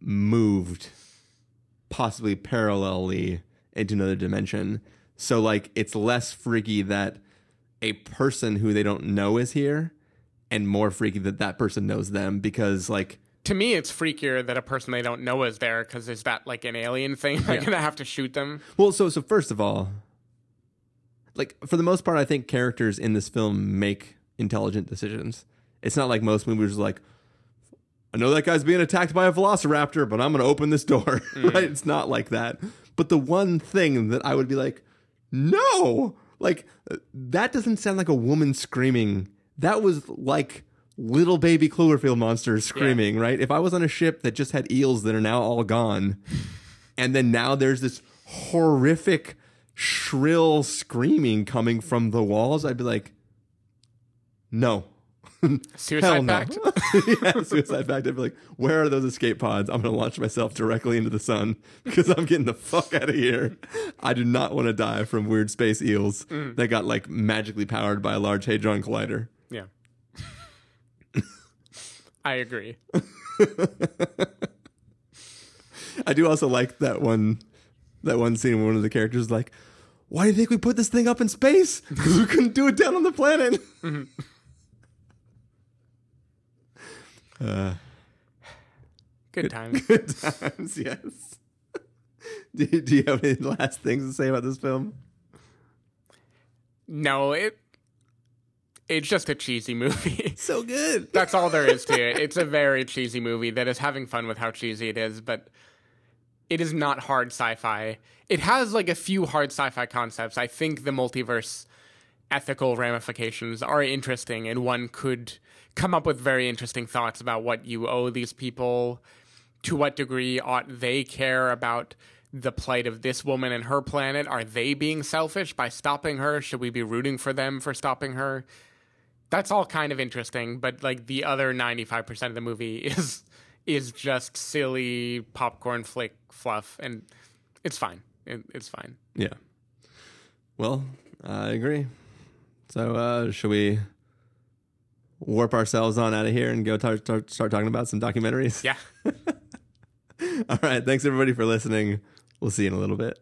moved possibly parallelly into another dimension. So like it's less freaky that a person who they don't know is here and more freaky that that person knows them because like to me it's freakier that a person they don't know is there because is that like an alien thing <laughs> i'm Yeah. gonna have to shoot them Well, so so first of all, like for the most part, I think characters in this film make intelligent decisions. It's not like most movies are like, I know that guy's being attacked by a velociraptor, but I'm to open this door. <laughs> right? It's not like that. But the one thing that I would be like, no, like uh, that doesn't sound like a woman screaming. That was like little baby Cloverfield monsters screaming, right? If I was on a ship that just had eels that are now all gone, and then now there's this horrific shrill screaming coming from the walls i'd be like no. <laughs> Suicide no. Pact. <laughs> Yeah suicide pact. I'd be like where are those escape pods? I'm gonna launch myself directly into the sun <laughs> because i'm getting the fuck out of here. I do not want to die from weird space eels mm. that got like magically powered by a large hadron collider. yeah i agree <laughs> I do also like that one that one scene where one of the characters is like, "Why do you think we put this thing up in space? <laughs> Because we couldn't do it down on the planet." <laughs> uh, good times good times, yes. do, do you have any last things to say about this film? no it it's just a cheesy movie <laughs> So good. that's all there is to it it's a very cheesy movie that is having fun with how cheesy it is but it is not hard sci-fi it has like a few hard sci-fi concepts i think the multiverse ethical ramifications are interesting and one could come up with very interesting thoughts about what you owe these people to what degree ought they care about the plight of this woman and her planet? Are they being selfish by stopping her? Should we be rooting for them for stopping her? That's all kind of interesting, but like the other 95% of the movie <laughs> is is just silly popcorn flick fluff and it's fine. It, it's fine. Yeah. Well, I agree. So, uh, should we warp ourselves on out of here and go tar- tar- start talking about some documentaries? Yeah. <laughs> All right. Thanks everybody for listening. We'll see you in a little bit.